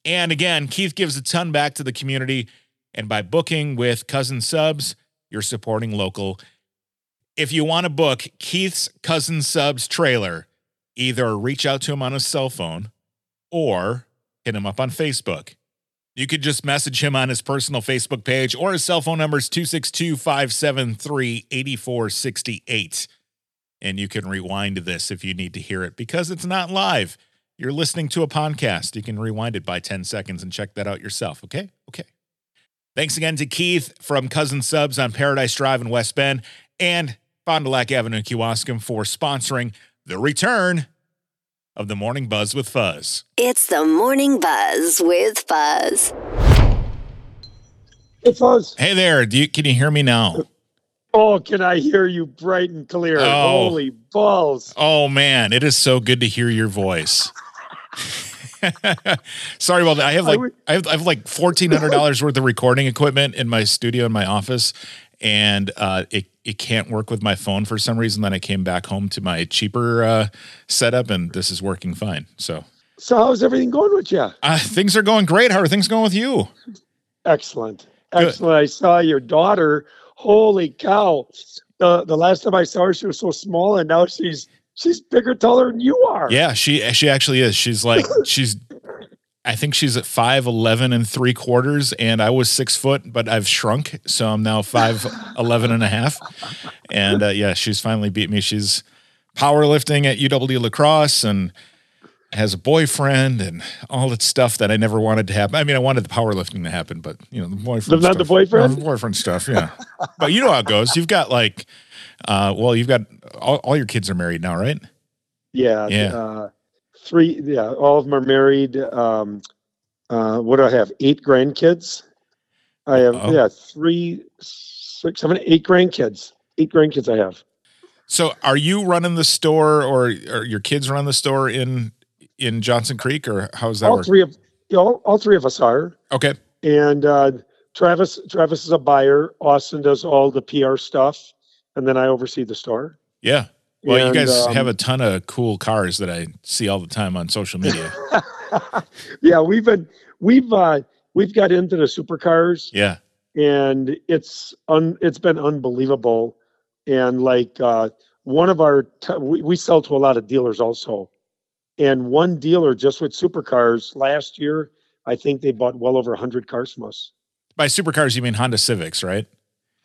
And again, Keith gives a ton back to the community. And by booking with Cousins Subs, you're supporting local. If you want to book Keith's Cousins Subs trailer, either reach out to him on his cell phone or hit him up on Facebook. You could just message him on his personal Facebook page or his cell phone number is 262 573 8468. And you can rewind this if you need to hear it because it's not live. You're listening to a podcast. You can rewind it by 10 seconds and check that out yourself. Okay? Okay. Thanks again to Keith from Cousins Subs on Paradise Drive in West Bend and Fond du Lac Avenue Kewaskum for sponsoring the return of the Morning Buzz with Fuzz. It's the Morning Buzz with Fuzz. Hey, Fuzz. Hey there. Do you, can you hear me now? Oh, can I hear you bright and clear? Oh. Holy balls. Oh, man. It is so good to hear your voice. Sorry about that. I have like I have, I have like fourteen hundred dollars worth of recording equipment in my studio in my office, and uh, it it can't work with my phone for some reason. Then I came back home to my cheaper uh, setup, and this is working fine. So, So, how's everything going with you? uh, things are going great. How are things going with you? Excellent. Excellent. I saw your daughter. Holy cow. The, the last time I saw her, she was so small, and now she's she's bigger, taller than you are. Yeah, she she actually is. She's like she's. I think she's at five eleven and three quarters, and I was six foot, but I've shrunk, so I'm now five eleven and a half. And uh, yeah, she's finally beat me. She's powerlifting at UW La Crosse and has a boyfriend and all that stuff that I never wanted to happen. I mean, I wanted the powerlifting to happen, but you know, the boyfriend, Not the boyfriend? The boyfriend stuff. Yeah, but you know how it goes. You've got like, uh, well, you've got all, all your kids are married now, right? Yeah. Yeah. Uh, three. Yeah. All of them are married. Um, uh, what do I have? Eight grandkids. I have Oh. yeah three, six, seven, eight grandkids. Eight grandkids I have. So, are you running the store, or are your kids run the store in in Johnson Creek, or how's that all work? three of know, all three of us are. Okay. And uh, Travis Travis is a buyer. Austin does all the PR stuff, and then I oversee the store. Yeah. Well, you guys um, have a ton of cool cars that I see all the time on social media. yeah, we've been we've uh, we've got into the supercars. yeah. and it's un, it's been unbelievable and like uh, one of our t- we, we sell to a lot of dealers also and one dealer just with supercars last year i think they bought well over 100 cars from us By supercars, you mean Honda Civics, right?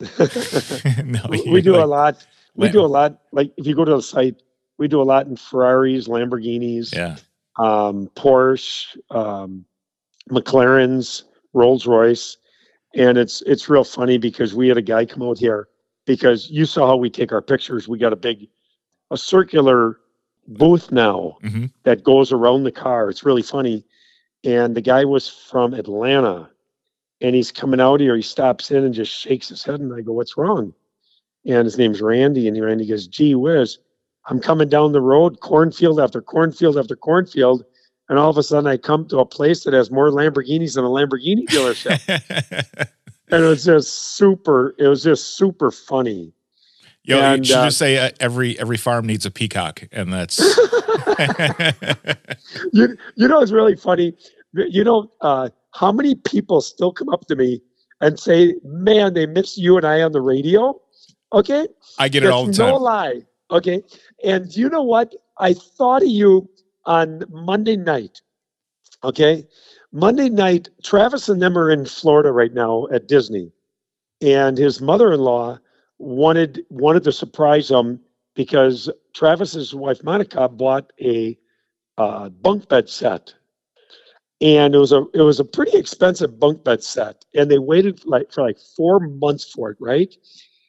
no, we, we do like- a lot we do a lot like if you go to the site we do a lot in ferraris lamborghinis Yeah. um, porsche um, mclarens rolls royce and it's it's real funny because we had a guy come out here because you saw how we take our pictures we got a big a circular booth now Mhm. that goes around the car it's really funny and the guy was from Atlanta, and he's coming out here. He stops in and just shakes his head, and I go, "What's wrong?" And his name's Randy, and he Randy goes, "Gee whiz, I'm coming down the road, cornfield after cornfield after cornfield." And all of a sudden, I come to a place that has more Lamborghinis than a Lamborghini dealership. and it was just super. It was just super funny. Yo, And, you should uh, just say uh, every every farm needs a peacock, and that's you, you know, it's really funny. You know, uh, how many people still come up to me and say, "Man, they miss you and I on the radio." Okay, I get it all the time. No lie. Okay, and you know what? I thought of you on Monday night. Okay, Monday night. Travis and them are in Florida right now at Disney, and his mother-in-law wanted wanted to surprise him because Travis's wife Monica bought a uh, bunk bed set, and it was a it was a pretty expensive bunk bed set, and they waited like for like four months for it, right?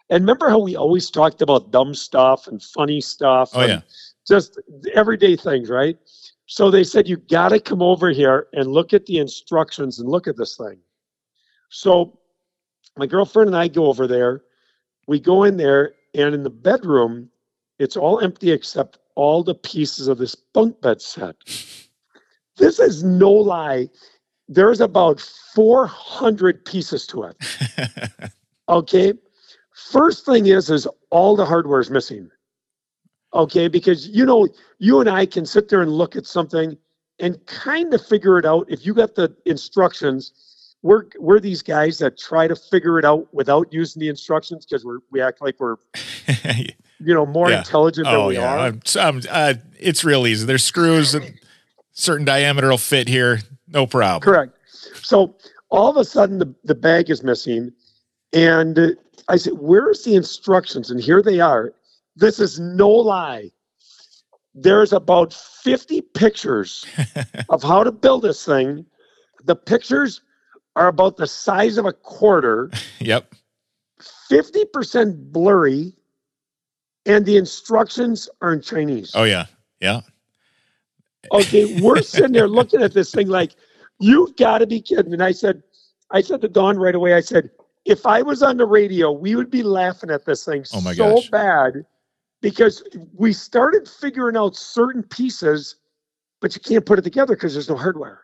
And remember how we always talked about dumb stuff and funny stuff, Oh and yeah, just everyday things, right? So they said you got to come over here and look at the instructions and look at this thing. So my girlfriend and I go over there. We go in there, and in the bedroom, it's all empty except all the pieces of this bunk bed set. This is no lie. There's about 400 pieces to it. Okay. First thing is, is all the hardware is missing. Okay, because you know, you and I can sit there and look at something and kind of figure it out. If you got the instructions, we're we're these guys that try to figure it out without using the instructions because we're we act like we're you know more Yeah. intelligent than oh we yeah. are. I'm, I'm, uh, it's real easy. There's screws, and certain diameter will fit here, no problem. Correct. So all of a sudden the, the bag is missing. And uh, I said, Where's the instructions? And here they are. This is no lie. There's about 50 pictures of how to build this thing. The pictures are about the size of a quarter, Yep. 50% blurry, and the instructions are in Chinese. Oh yeah, yeah. Okay, we're sitting there looking at this thing like, you've got to be kidding. And I said, I said to Dawn right away, I said, if I was on the radio, we would be laughing at this thing Oh my so gosh. bad because we started figuring out certain pieces, but you can't put it together because there's no hardware.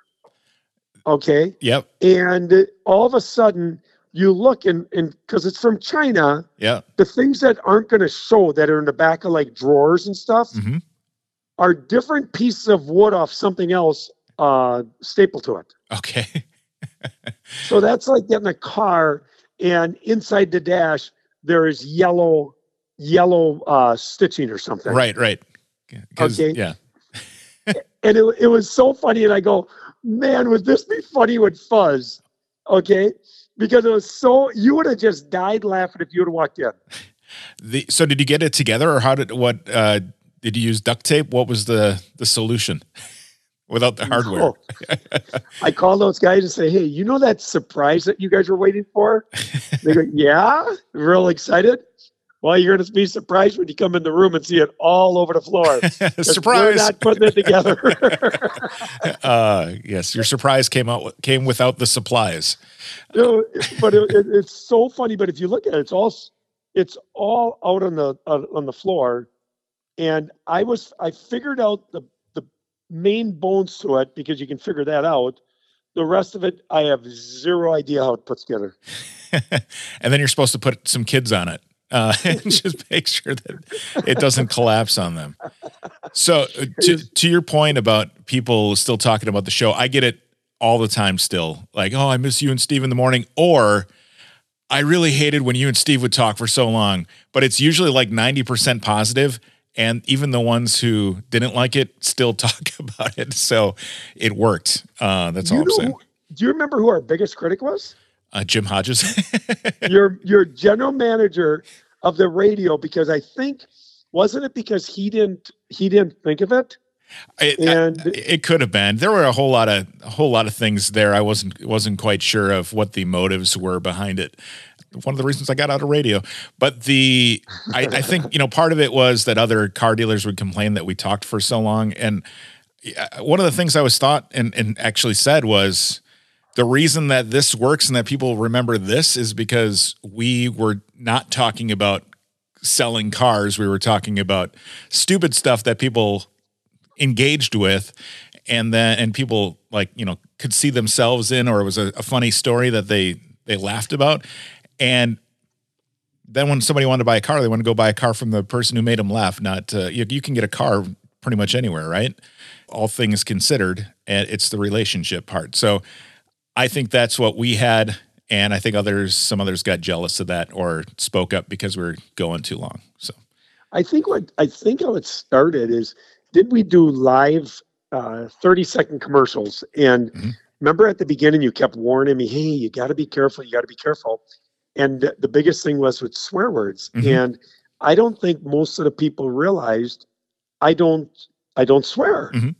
Okay. Yep. And all of a sudden, you look and and because it's from China, Yeah. the things that aren't going to show that are in the back of like drawers and stuff Mhm. are different pieces of wood off something else uh, stapled to it. Okay. So that's like getting a car and inside the dash there is yellow yellow uh, stitching or something. Right. right. Okay. Yeah. And it, it was so funny. And I go, man, would this be funny with Fuzz? Okay. Because it was so, you would have just died laughing if you would have walked in. The, so did you get it together, or how did what? Uh, did you use duct tape? What was the the solution without the hardware? Oh. I call those guys and say, hey, you know that surprise that you guys were waiting for? They go, yeah, real excited. Well, you're going to be surprised when you come in the room and see it all over the floor. 'Cause We're Surprise! not putting it together. uh, yes, your surprise came out came without the supplies. No, but it, it, it's so funny. But if you look at it, it's all it's all out on the uh, on the floor, and I was I figured out the main bones to it because you can figure that out. The rest of it, I have zero idea how it puts together. and then you're supposed to put some kids on it uh, and just make sure that it doesn't collapse on them. So uh, to to your point about people still talking about the show, I get it all the time. Still, like, oh, I miss you and Steve in the morning, or I really hated when you and Steve would talk for so long. But it's usually like ninety percent positive, and even the ones who didn't like it still talk about it. So it worked. Uh, that's all I'm saying. who- do you remember who our biggest critic was? Uh, Jim Hodges. your your general manager of the radio because I think wasn't it because he didn't he didn't think of it It, and it could have been. There were a whole lot of a whole lot of things there. I wasn't wasn't quite sure of what the motives were behind it. One of the reasons I got out of radio, but the I, I think you know part of it was that other car dealers would complain that we talked for so long, and one of the things I was thought and, and actually said was the reason that this works and that people remember this is because we were not talking about selling cars. We were talking about stupid stuff that people engaged with and then and people like you know could see themselves in or it was a, a funny story that they they laughed about and then when somebody wanted to buy a car they want to go buy a car from the person who made them laugh not uh, you, you can get a car pretty much anywhere right all things considered and it's the relationship part so i think that's what we had and i think others some others got jealous of that or spoke up because we were going too long so I think what I think how it started is did we do live uh, 30 second commercials? And Mhm. remember at the beginning, you kept warning me, hey, you got to be careful, you got to be careful. And th- the biggest thing was with swear words. Mhm. And I don't think most of the people realized I don't I don't swear. Mhm.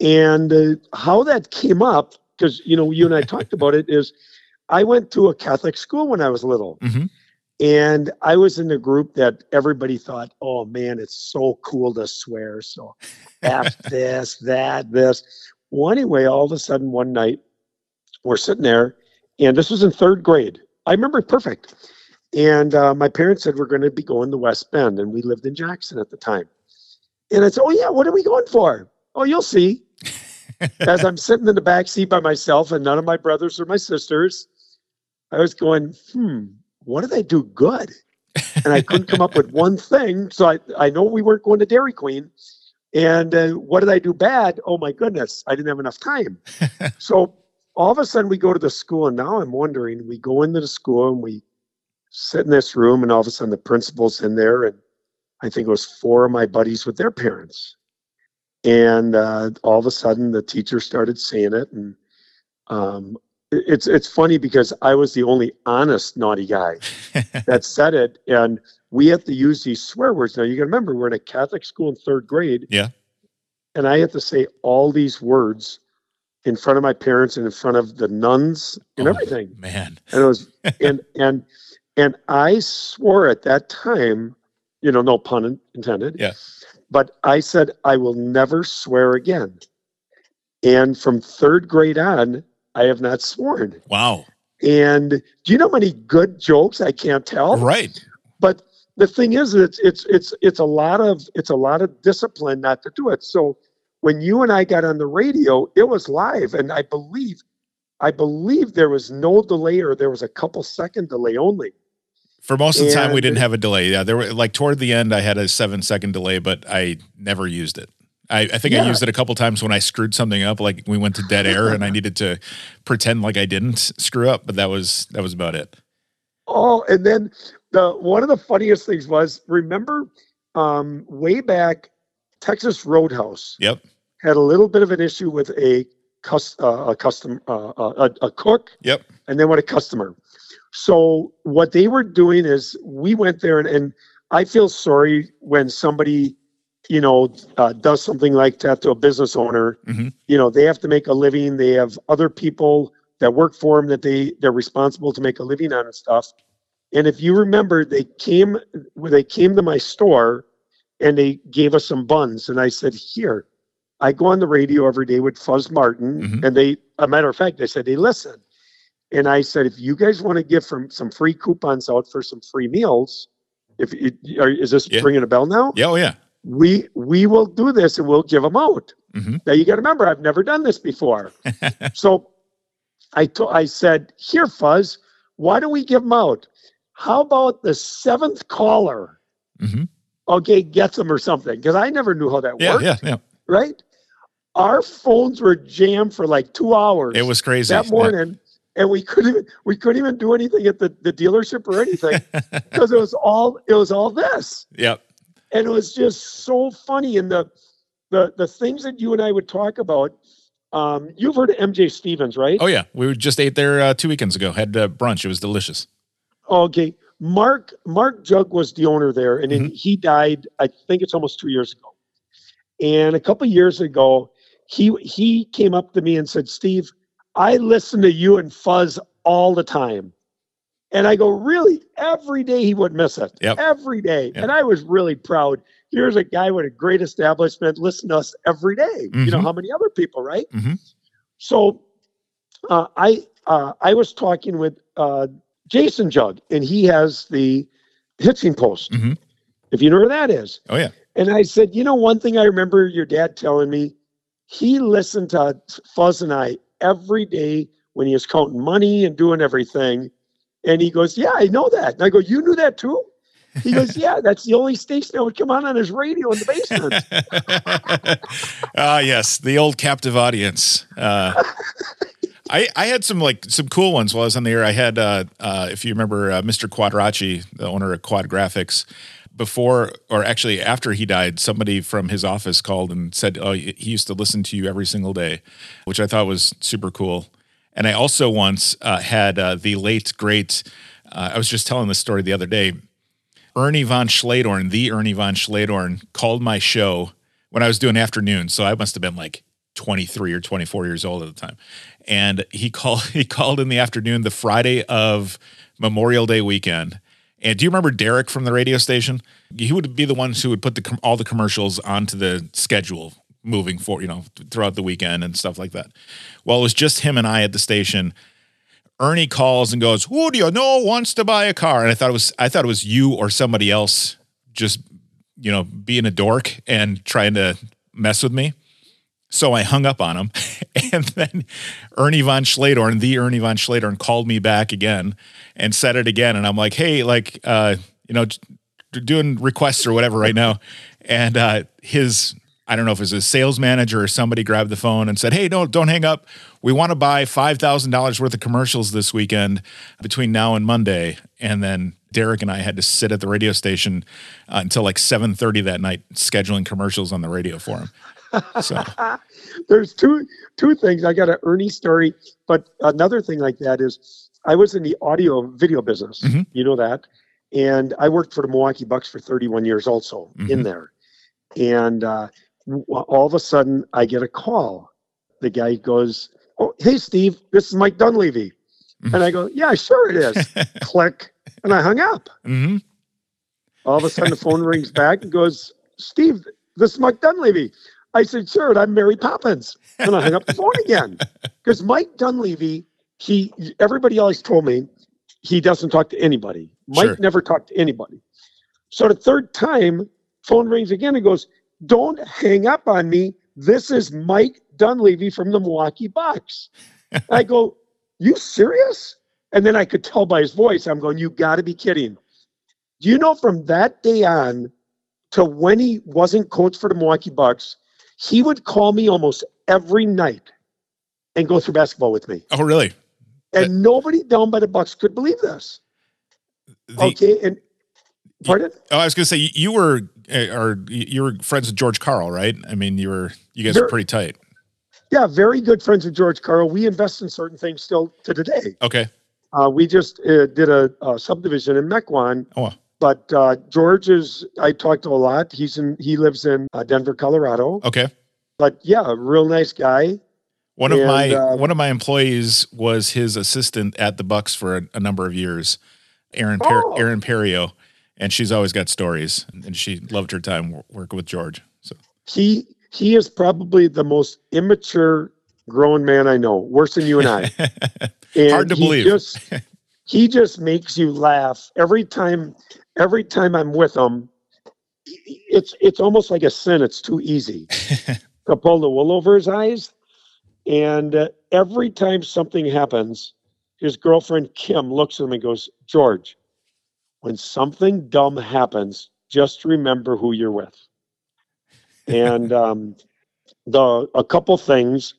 And uh, how that came up, because you know you and I talked about it, is I went to a Catholic school when I was little. Mhm. And I was in the group that everybody thought, oh man, it's so cool to swear. So F this, that, this. Well, anyway, all of a sudden one night we're sitting there, and this was in third grade. I remember it perfect. And uh, my parents said we're going to be going to West Bend, and we lived in Jackson at the time. And I said, oh yeah, what are we going for? Oh, you'll see. As I'm sitting in the back seat by myself, and none of my brothers or my sisters, I was going, hmm, what did I do good? And I couldn't come up with one thing. So I, I know we weren't going to Dairy Queen. And uh, what did I do bad? Oh my goodness, I didn't have enough time. so all of a sudden we go to the school, and now I'm wondering. We go into the school and we sit in this room, and all of a sudden the principal's in there, and I think it was four of my buddies with their parents. And uh, all of a sudden the teacher started saying it, and um, it's it's funny because I was the only honest naughty guy that said it, and we have to use these swear words. Now you can remember we're in a Catholic school in third grade, yeah and I had to say all these words in front of my parents and in front of the nuns and Oh, everything. man And it was and and and I swore at that time, you know, no pun intended. Yeah. But I said I will never swear again. And from third grade on, I have not sworn. wow And do you know how many good jokes I can't tell? right But the thing is, it's it's it's it's a lot of it's a lot of discipline not to do it. So when you and I got on the radio, it was live, and I believe, I believe there was no delay, or there was a couple second delay only. For most of the time, we didn't have a delay. Yeah, there were like toward the end, I had a seven second delay, but I never used it. I, I think I used it a couple times when I screwed something up, like we went to dead air and I needed to pretend like I didn't screw up, but that was that was about it. Oh, and then the one of the funniest things was remember um, way back, Texas Roadhouse Yep. had a little bit of an issue with a cus- uh, a custom uh, a, a cook Yep. and then what a customer. So what they were doing is we went there and, and I feel sorry when somebody, you know, uh, does something like that to a business owner. Mhm. You know, they have to make a living. They have other people that work for them that they they're responsible to make a living on and stuff. And if you remember, they came when they came to my store and they gave us some buns, and I said, "Here." I go on the radio every day with Fuzz Martin, Mhm. and they, a matter of fact, they said they listen. And I said, if you guys want to give from some free coupons out for some free meals, if it, are, is this Yeah. ringing a bell now? Yeah. Oh, yeah. We we will do this and we'll give them out. Mhm. Now you got to remember, I've never done this before. so I to, I said, here, Fuzz, why don't we give them out? How about the seventh caller? Mhm. Okay, gets them or something because I never knew how that Yeah. worked. Yeah. Yeah. Right? Our phones were jammed for like two hours It was crazy. that morning, and we couldn't even we couldn't even do anything at the, the dealership or anything because it was all it was all this, Yep. and it was just so funny. And the the the things that you and I would talk about. Um, you've heard of MJ Stevens, right? Oh, yeah. We just ate there uh, two weekends ago. Had uh, brunch. It was delicious. Okay. Mark Mark Jug was the owner there, and then he died. I think it's almost two years ago. And a couple years ago, he he came up to me and said, "Steve, I listen to you and Fuzz all the time." And I go, really? Every day he would miss it. Yep. Every day. And I was really proud. Here's a guy with a great establishment, listen to us every day. You know, Mhm. how many other people, right? Mhm. So uh, I uh, I was talking with uh, Jason Jug, and he has the hitching post. Mhm. If you know where that is. Oh yeah. And I said, you know, one thing I remember your dad telling me, he listened to Fuzz and I every day when he was counting money and doing everything. And he goes, yeah, I know that. And I go, you knew that too? He goes, yeah, that's the only station that would come on on his radio in the basement. Ah, yes, the old captive audience. Uh, I I had some like some cool ones while I was on the air. I had, uh, uh, if you remember, uh, Mr. Quadracci, the owner of Quad Graphics. Before, or actually after he died, somebody from his office called and said, "Oh, he used to listen to you every single day," which I thought was super cool. And I also once uh, had uh, the late great. Uh, I was just telling this story the other day. Ernie von Schledorn, the Ernie von Schledorn, called my show when I was doing afternoon. So I must have been like 23 or 24 years old at the time. And he called he called in the afternoon the Friday of Memorial Day weekend. And do you remember Derek from the radio station? He would be the ones who would put the all the commercials onto the schedule moving for, you know, throughout the weekend and stuff like that. Well, it was just him and I at the station. Ernie calls and goes, "Who do you know wants to buy a car?" And I thought it was I thought it was you or somebody else just you know being a dork and trying to mess with me. So I hung up on him, and then Ernie von Schledorn, the Ernie von Schledorn, called me back again and said it again, and I'm like, "Hey, like, uh, you know, doing requests or whatever right now," and uh, his I don't know if it was his sales manager or somebody grabbed the phone and said, "Hey, don't don't hang up. We want to buy five thousand dollars worth of commercials this weekend between now and Monday." And then Derek and I had to sit at the radio station uh, until like seven thirty that night, scheduling commercials on the radio for him. So There's two two things. I got an Ernie story, but another thing like that is I was in the audio video business. Mhm. You know that, and I worked for the Milwaukee Bucks for 31 years, also in Mhm. there. And uh, all of a sudden, I get a call. The guy goes, "Oh, hey, Steve, this is Mike Dunleavy," Mhm. and I go, "Yeah, sure it is." Click, and I hung up. hmm All of a sudden, the phone rings back and goes, Steve, this is Mike Dunleavy. I said, sure, I'm Mary Poppins. And I hung up the phone again. Because Mike Dunleavy, he everybody always told me he doesn't talk to anybody. Mike Sure. never talked to anybody. So the third time, phone rings again and goes, Don't hang up on me. This is Mike Dunleavy from the Milwaukee Bucks. I go, You serious? And then I could tell by his voice, I'm going, You gotta be kidding. Do you know from that day on to when he wasn't coach for the Milwaukee Bucks, he would call me almost every night and go through basketball with me. Oh, really? And nobody down by the Bucks could believe this. The- okay, and pardon? Oh, I was going to say you- you were, or you were friends with George Karl, right? I mean, you were, you guys were pretty tight. Yeah, very good friends with George Karl. We invest in certain things still to today. Okay. Uh, we just uh, did a, a subdivision in Mequon. Oh, wow. But uh, George is, I talked to a lot. He's in, he lives in uh, Denver, Colorado. Okay. But yeah, a real nice guy. One of And, my uh, one of my employees was his assistant at the Bucks for a, a number of years, Erin per- Oh. Erin Perio, and she's always got stories, and she loved her time working with George. So He he is probably the most immature grown man I know, worse than you and I. And Hard to he believe. Just, he just makes you laugh every time. Every time I'm with him, it's it's almost like a sin. It's too easy to pull the wool over his eyes. And uh, every time something happens, his girlfriend Kim looks at him and goes, "George, when something dumb happens, just remember who you're with." And um, the a couple things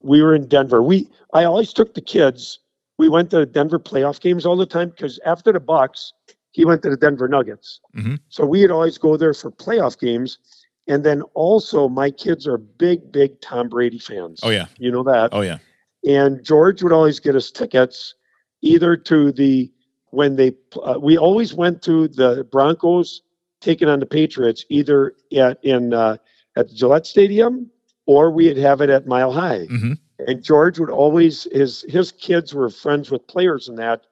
we were in Denver. We I always took the kids. We went to Denver playoff games all the time because after the Bucks, he went to the Denver Nuggets. Mhm. So we'd always go there for playoff games. And then also my kids are big, big Tom Brady fans. Oh yeah. You know that. Oh yeah. And George would always get us tickets either to the when they uh, we always went to the Broncos taking on the Patriots either at in uh, at the Gillette Stadium or we'd have it at Mile High. hmm And George would always his his kids were friends with players in that,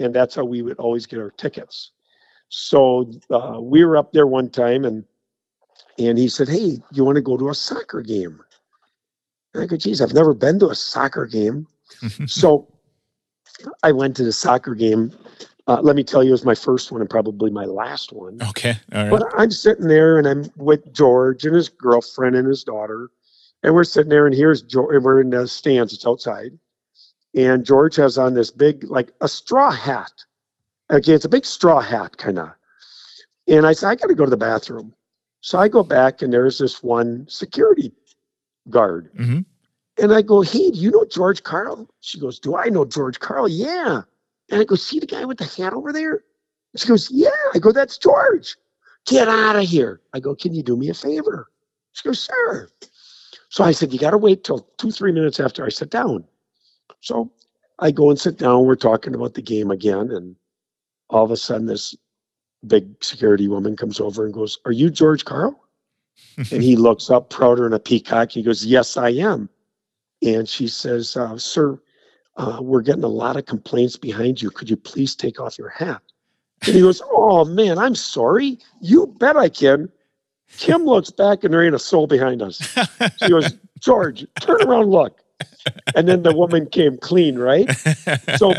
and that's how we would always get our tickets. So uh, we were up there one time, and and he said, "Hey, you want to go to a soccer game?" And I go, "Geez, I've never been to a soccer game." so I went to the soccer game. Uh, let me tell you, it was my first one and probably my last one. Okay. All right. But I'm sitting there and I'm with George and his girlfriend and his daughter. And we're sitting there and here's George, and we're in the stands, it's outside. And George has on this big, like a straw hat. Okay, it's a big straw hat, kind of. And I said, I got to go to the bathroom. So I go back and there's this one security guard. Mhm. And I go, Hey, do you know George Karl? She goes, Do I know George Karl? Yeah. And I go, See the guy with the hat over there? She goes, Yeah. I go, That's George. Get out of here. I go, Can you do me a favor? She goes, Sure. So I said, You got to wait till two, three minutes after I sit down. So I go and sit down. We're talking about the game again. And all of a sudden, this big security woman comes over and goes, Are you George Karl? and he looks up prouder than a peacock. He goes, Yes, I am. And she says, uh, Sir, uh, we're getting a lot of complaints behind you. Could you please take off your hat? And he goes, Oh, man, I'm sorry. You bet I can. Kim looks back and there ain't a soul behind us. She goes, George, turn around, look. And then the woman came clean, right? So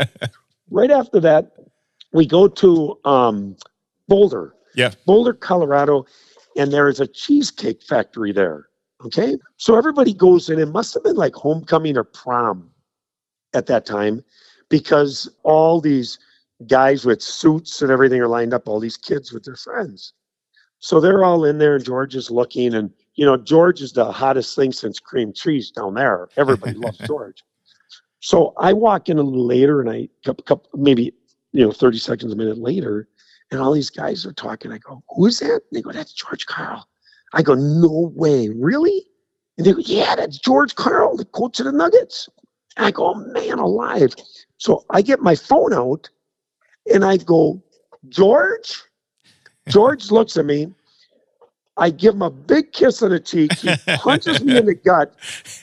right after that, we go to um, Boulder, Yeah. Boulder, Colorado, and there is a cheesecake factory there. Okay. So everybody goes in. It must have been like homecoming or prom at that time because all these guys with suits and everything are lined up, all these kids with their friends. So they're all in there, and George is looking. And, you know, George is the hottest thing since cream cheese down there. Everybody loves George. So I walk in a little later, and I, couple, couple, maybe, you know, 30 seconds, a minute later, and all these guys are talking. I go, Who is that? And they go, That's George Karl. I go, No way. Really? And they go, Yeah, that's George Karl, the coach of the Nuggets. And I go, oh, Man alive. So I get my phone out and I go, George? George looks at me. I give him a big kiss on the cheek. He punches me in the gut.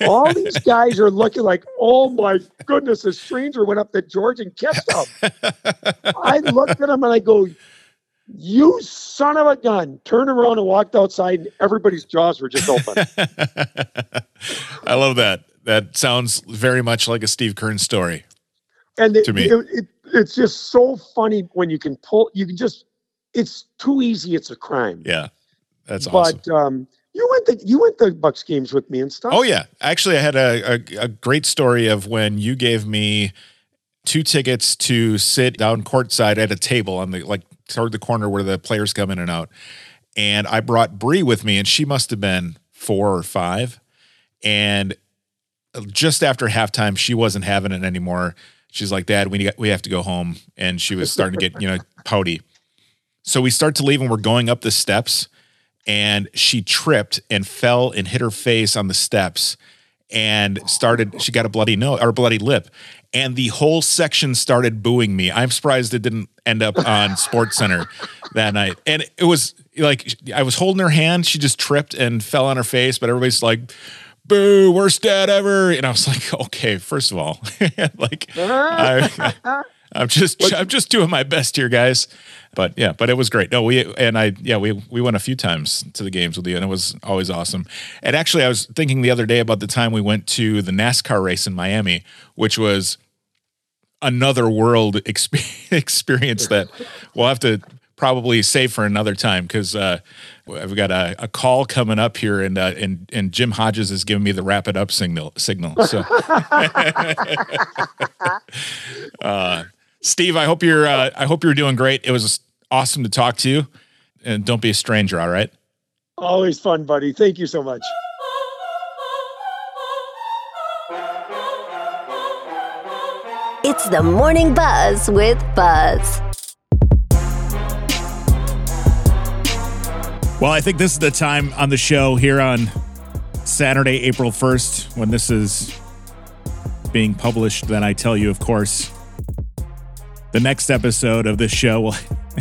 All these guys are looking like, oh my goodness, a stranger went up to George and kissed him. I looked at him and I go, you son of a gun. Turned around and walked outside, and everybody's jaws were just open. I love that. That sounds very much like a Steve Kern story. and it, To me. it- it- it's just so funny when you can pull, you can just, it's too easy. It's a crime. Yeah. That's awesome. but um, you went to you went to Bucks games with me and stuff. Oh yeah, actually, I had a, a a great story of when you gave me two tickets to sit down courtside at a table on the like toward the corner where the players come in and out, and I brought Bree with me, and she must have been four or five, and just after halftime, she wasn't having it anymore. She's like, "Dad, we we have to go home," and she was starting to get you know pouty. So we start to leave, and we're going up the steps and she tripped and fell and hit her face on the steps and started she got a bloody nose or a bloody lip. And the whole section started booing me. I'm surprised it didn't end up on SportsCenter that night. And it was like i was holding her hand. She just tripped and fell on her face but everybody's like boo worst dad ever. And i was like okay first of all like I, I'm just I'm just doing my best here, guys. But yeah, but it was great. No, we and I yeah we we went a few times to the games with you, and it was always awesome. And actually, I was thinking the other day about the time we went to the NASCAR race in Miami, which was another world exp- experience that we'll have to probably save for another time because uh, I've got a, a call coming up here, and uh, and and Jim Hodges is giving me the wrap it up signal signal. So. uh, Steve, I hope you're uh, I hope you're doing great. It was awesome to talk to you, and don't be a stranger. All right. Always fun, buddy. Thank you so much. It's the morning buzz with Fuzz. Well, I think this is the time on the show here on Saturday, April 1st, when this is being published, that I tell you, of course, the next episode of this show will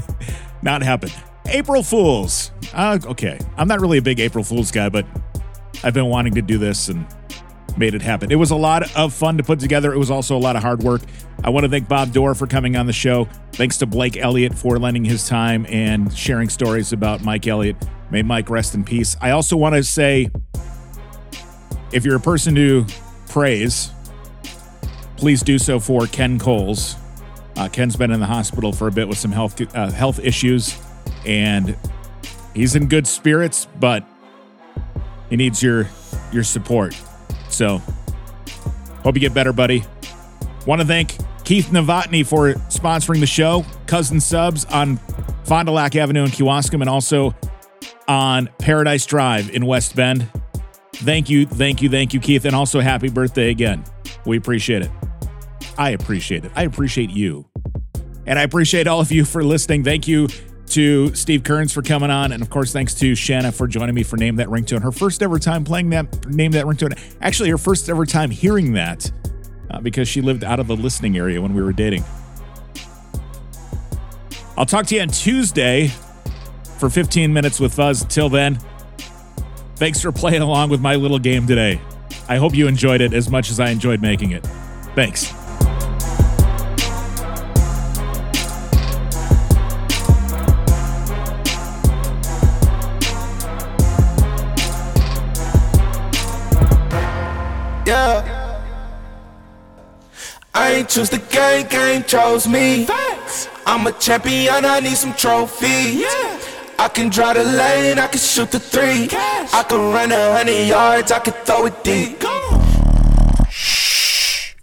not happen. April Fools. Uh, okay. I'm not really a big April Fools guy, but I've been wanting to do this and made it happen. It was a lot of fun to put together. It was also a lot of hard work. I want to thank Bob Dohr for coming on the show. Thanks to Blake Elliott for lending his time and sharing stories about Mike Elliott. May Mike rest in peace. I also want to say if you're a person who prays, please do so for Ken Coles. Uh, Ken's been in the hospital for a bit with some health uh, health issues, and he's in good spirits, but he needs your your support. So, hope you get better, buddy. Want to thank Keith Novotny for sponsoring the show. Cousins Subs on Fond du Lac Avenue in Kewaskum, and also on Paradise Drive in West Bend. Thank you, thank you, thank you, Keith, and also happy birthday again. We appreciate it. I appreciate it. I appreciate you. And I appreciate all of you for listening. Thank you to Steve Kearns for coming on. And of course, thanks to Shanna for joining me for Name That Ringtone. Her first ever time playing that Name That Ringtone. Actually, her first ever time hearing that uh, because she lived out of the listening area when we were dating. I'll talk to you on Tuesday for 15 minutes with Fuzz. Till then, thanks for playing along with my little game today. I hope you enjoyed it as much as I enjoyed making it. Thanks. I ain't choose the game, game chose me. Facts. I'm a champion, I need some trophies. Yeah. I can draw the lane, I can shoot the three. I can run a hundred yards, I can throw it deep. Go. Shh.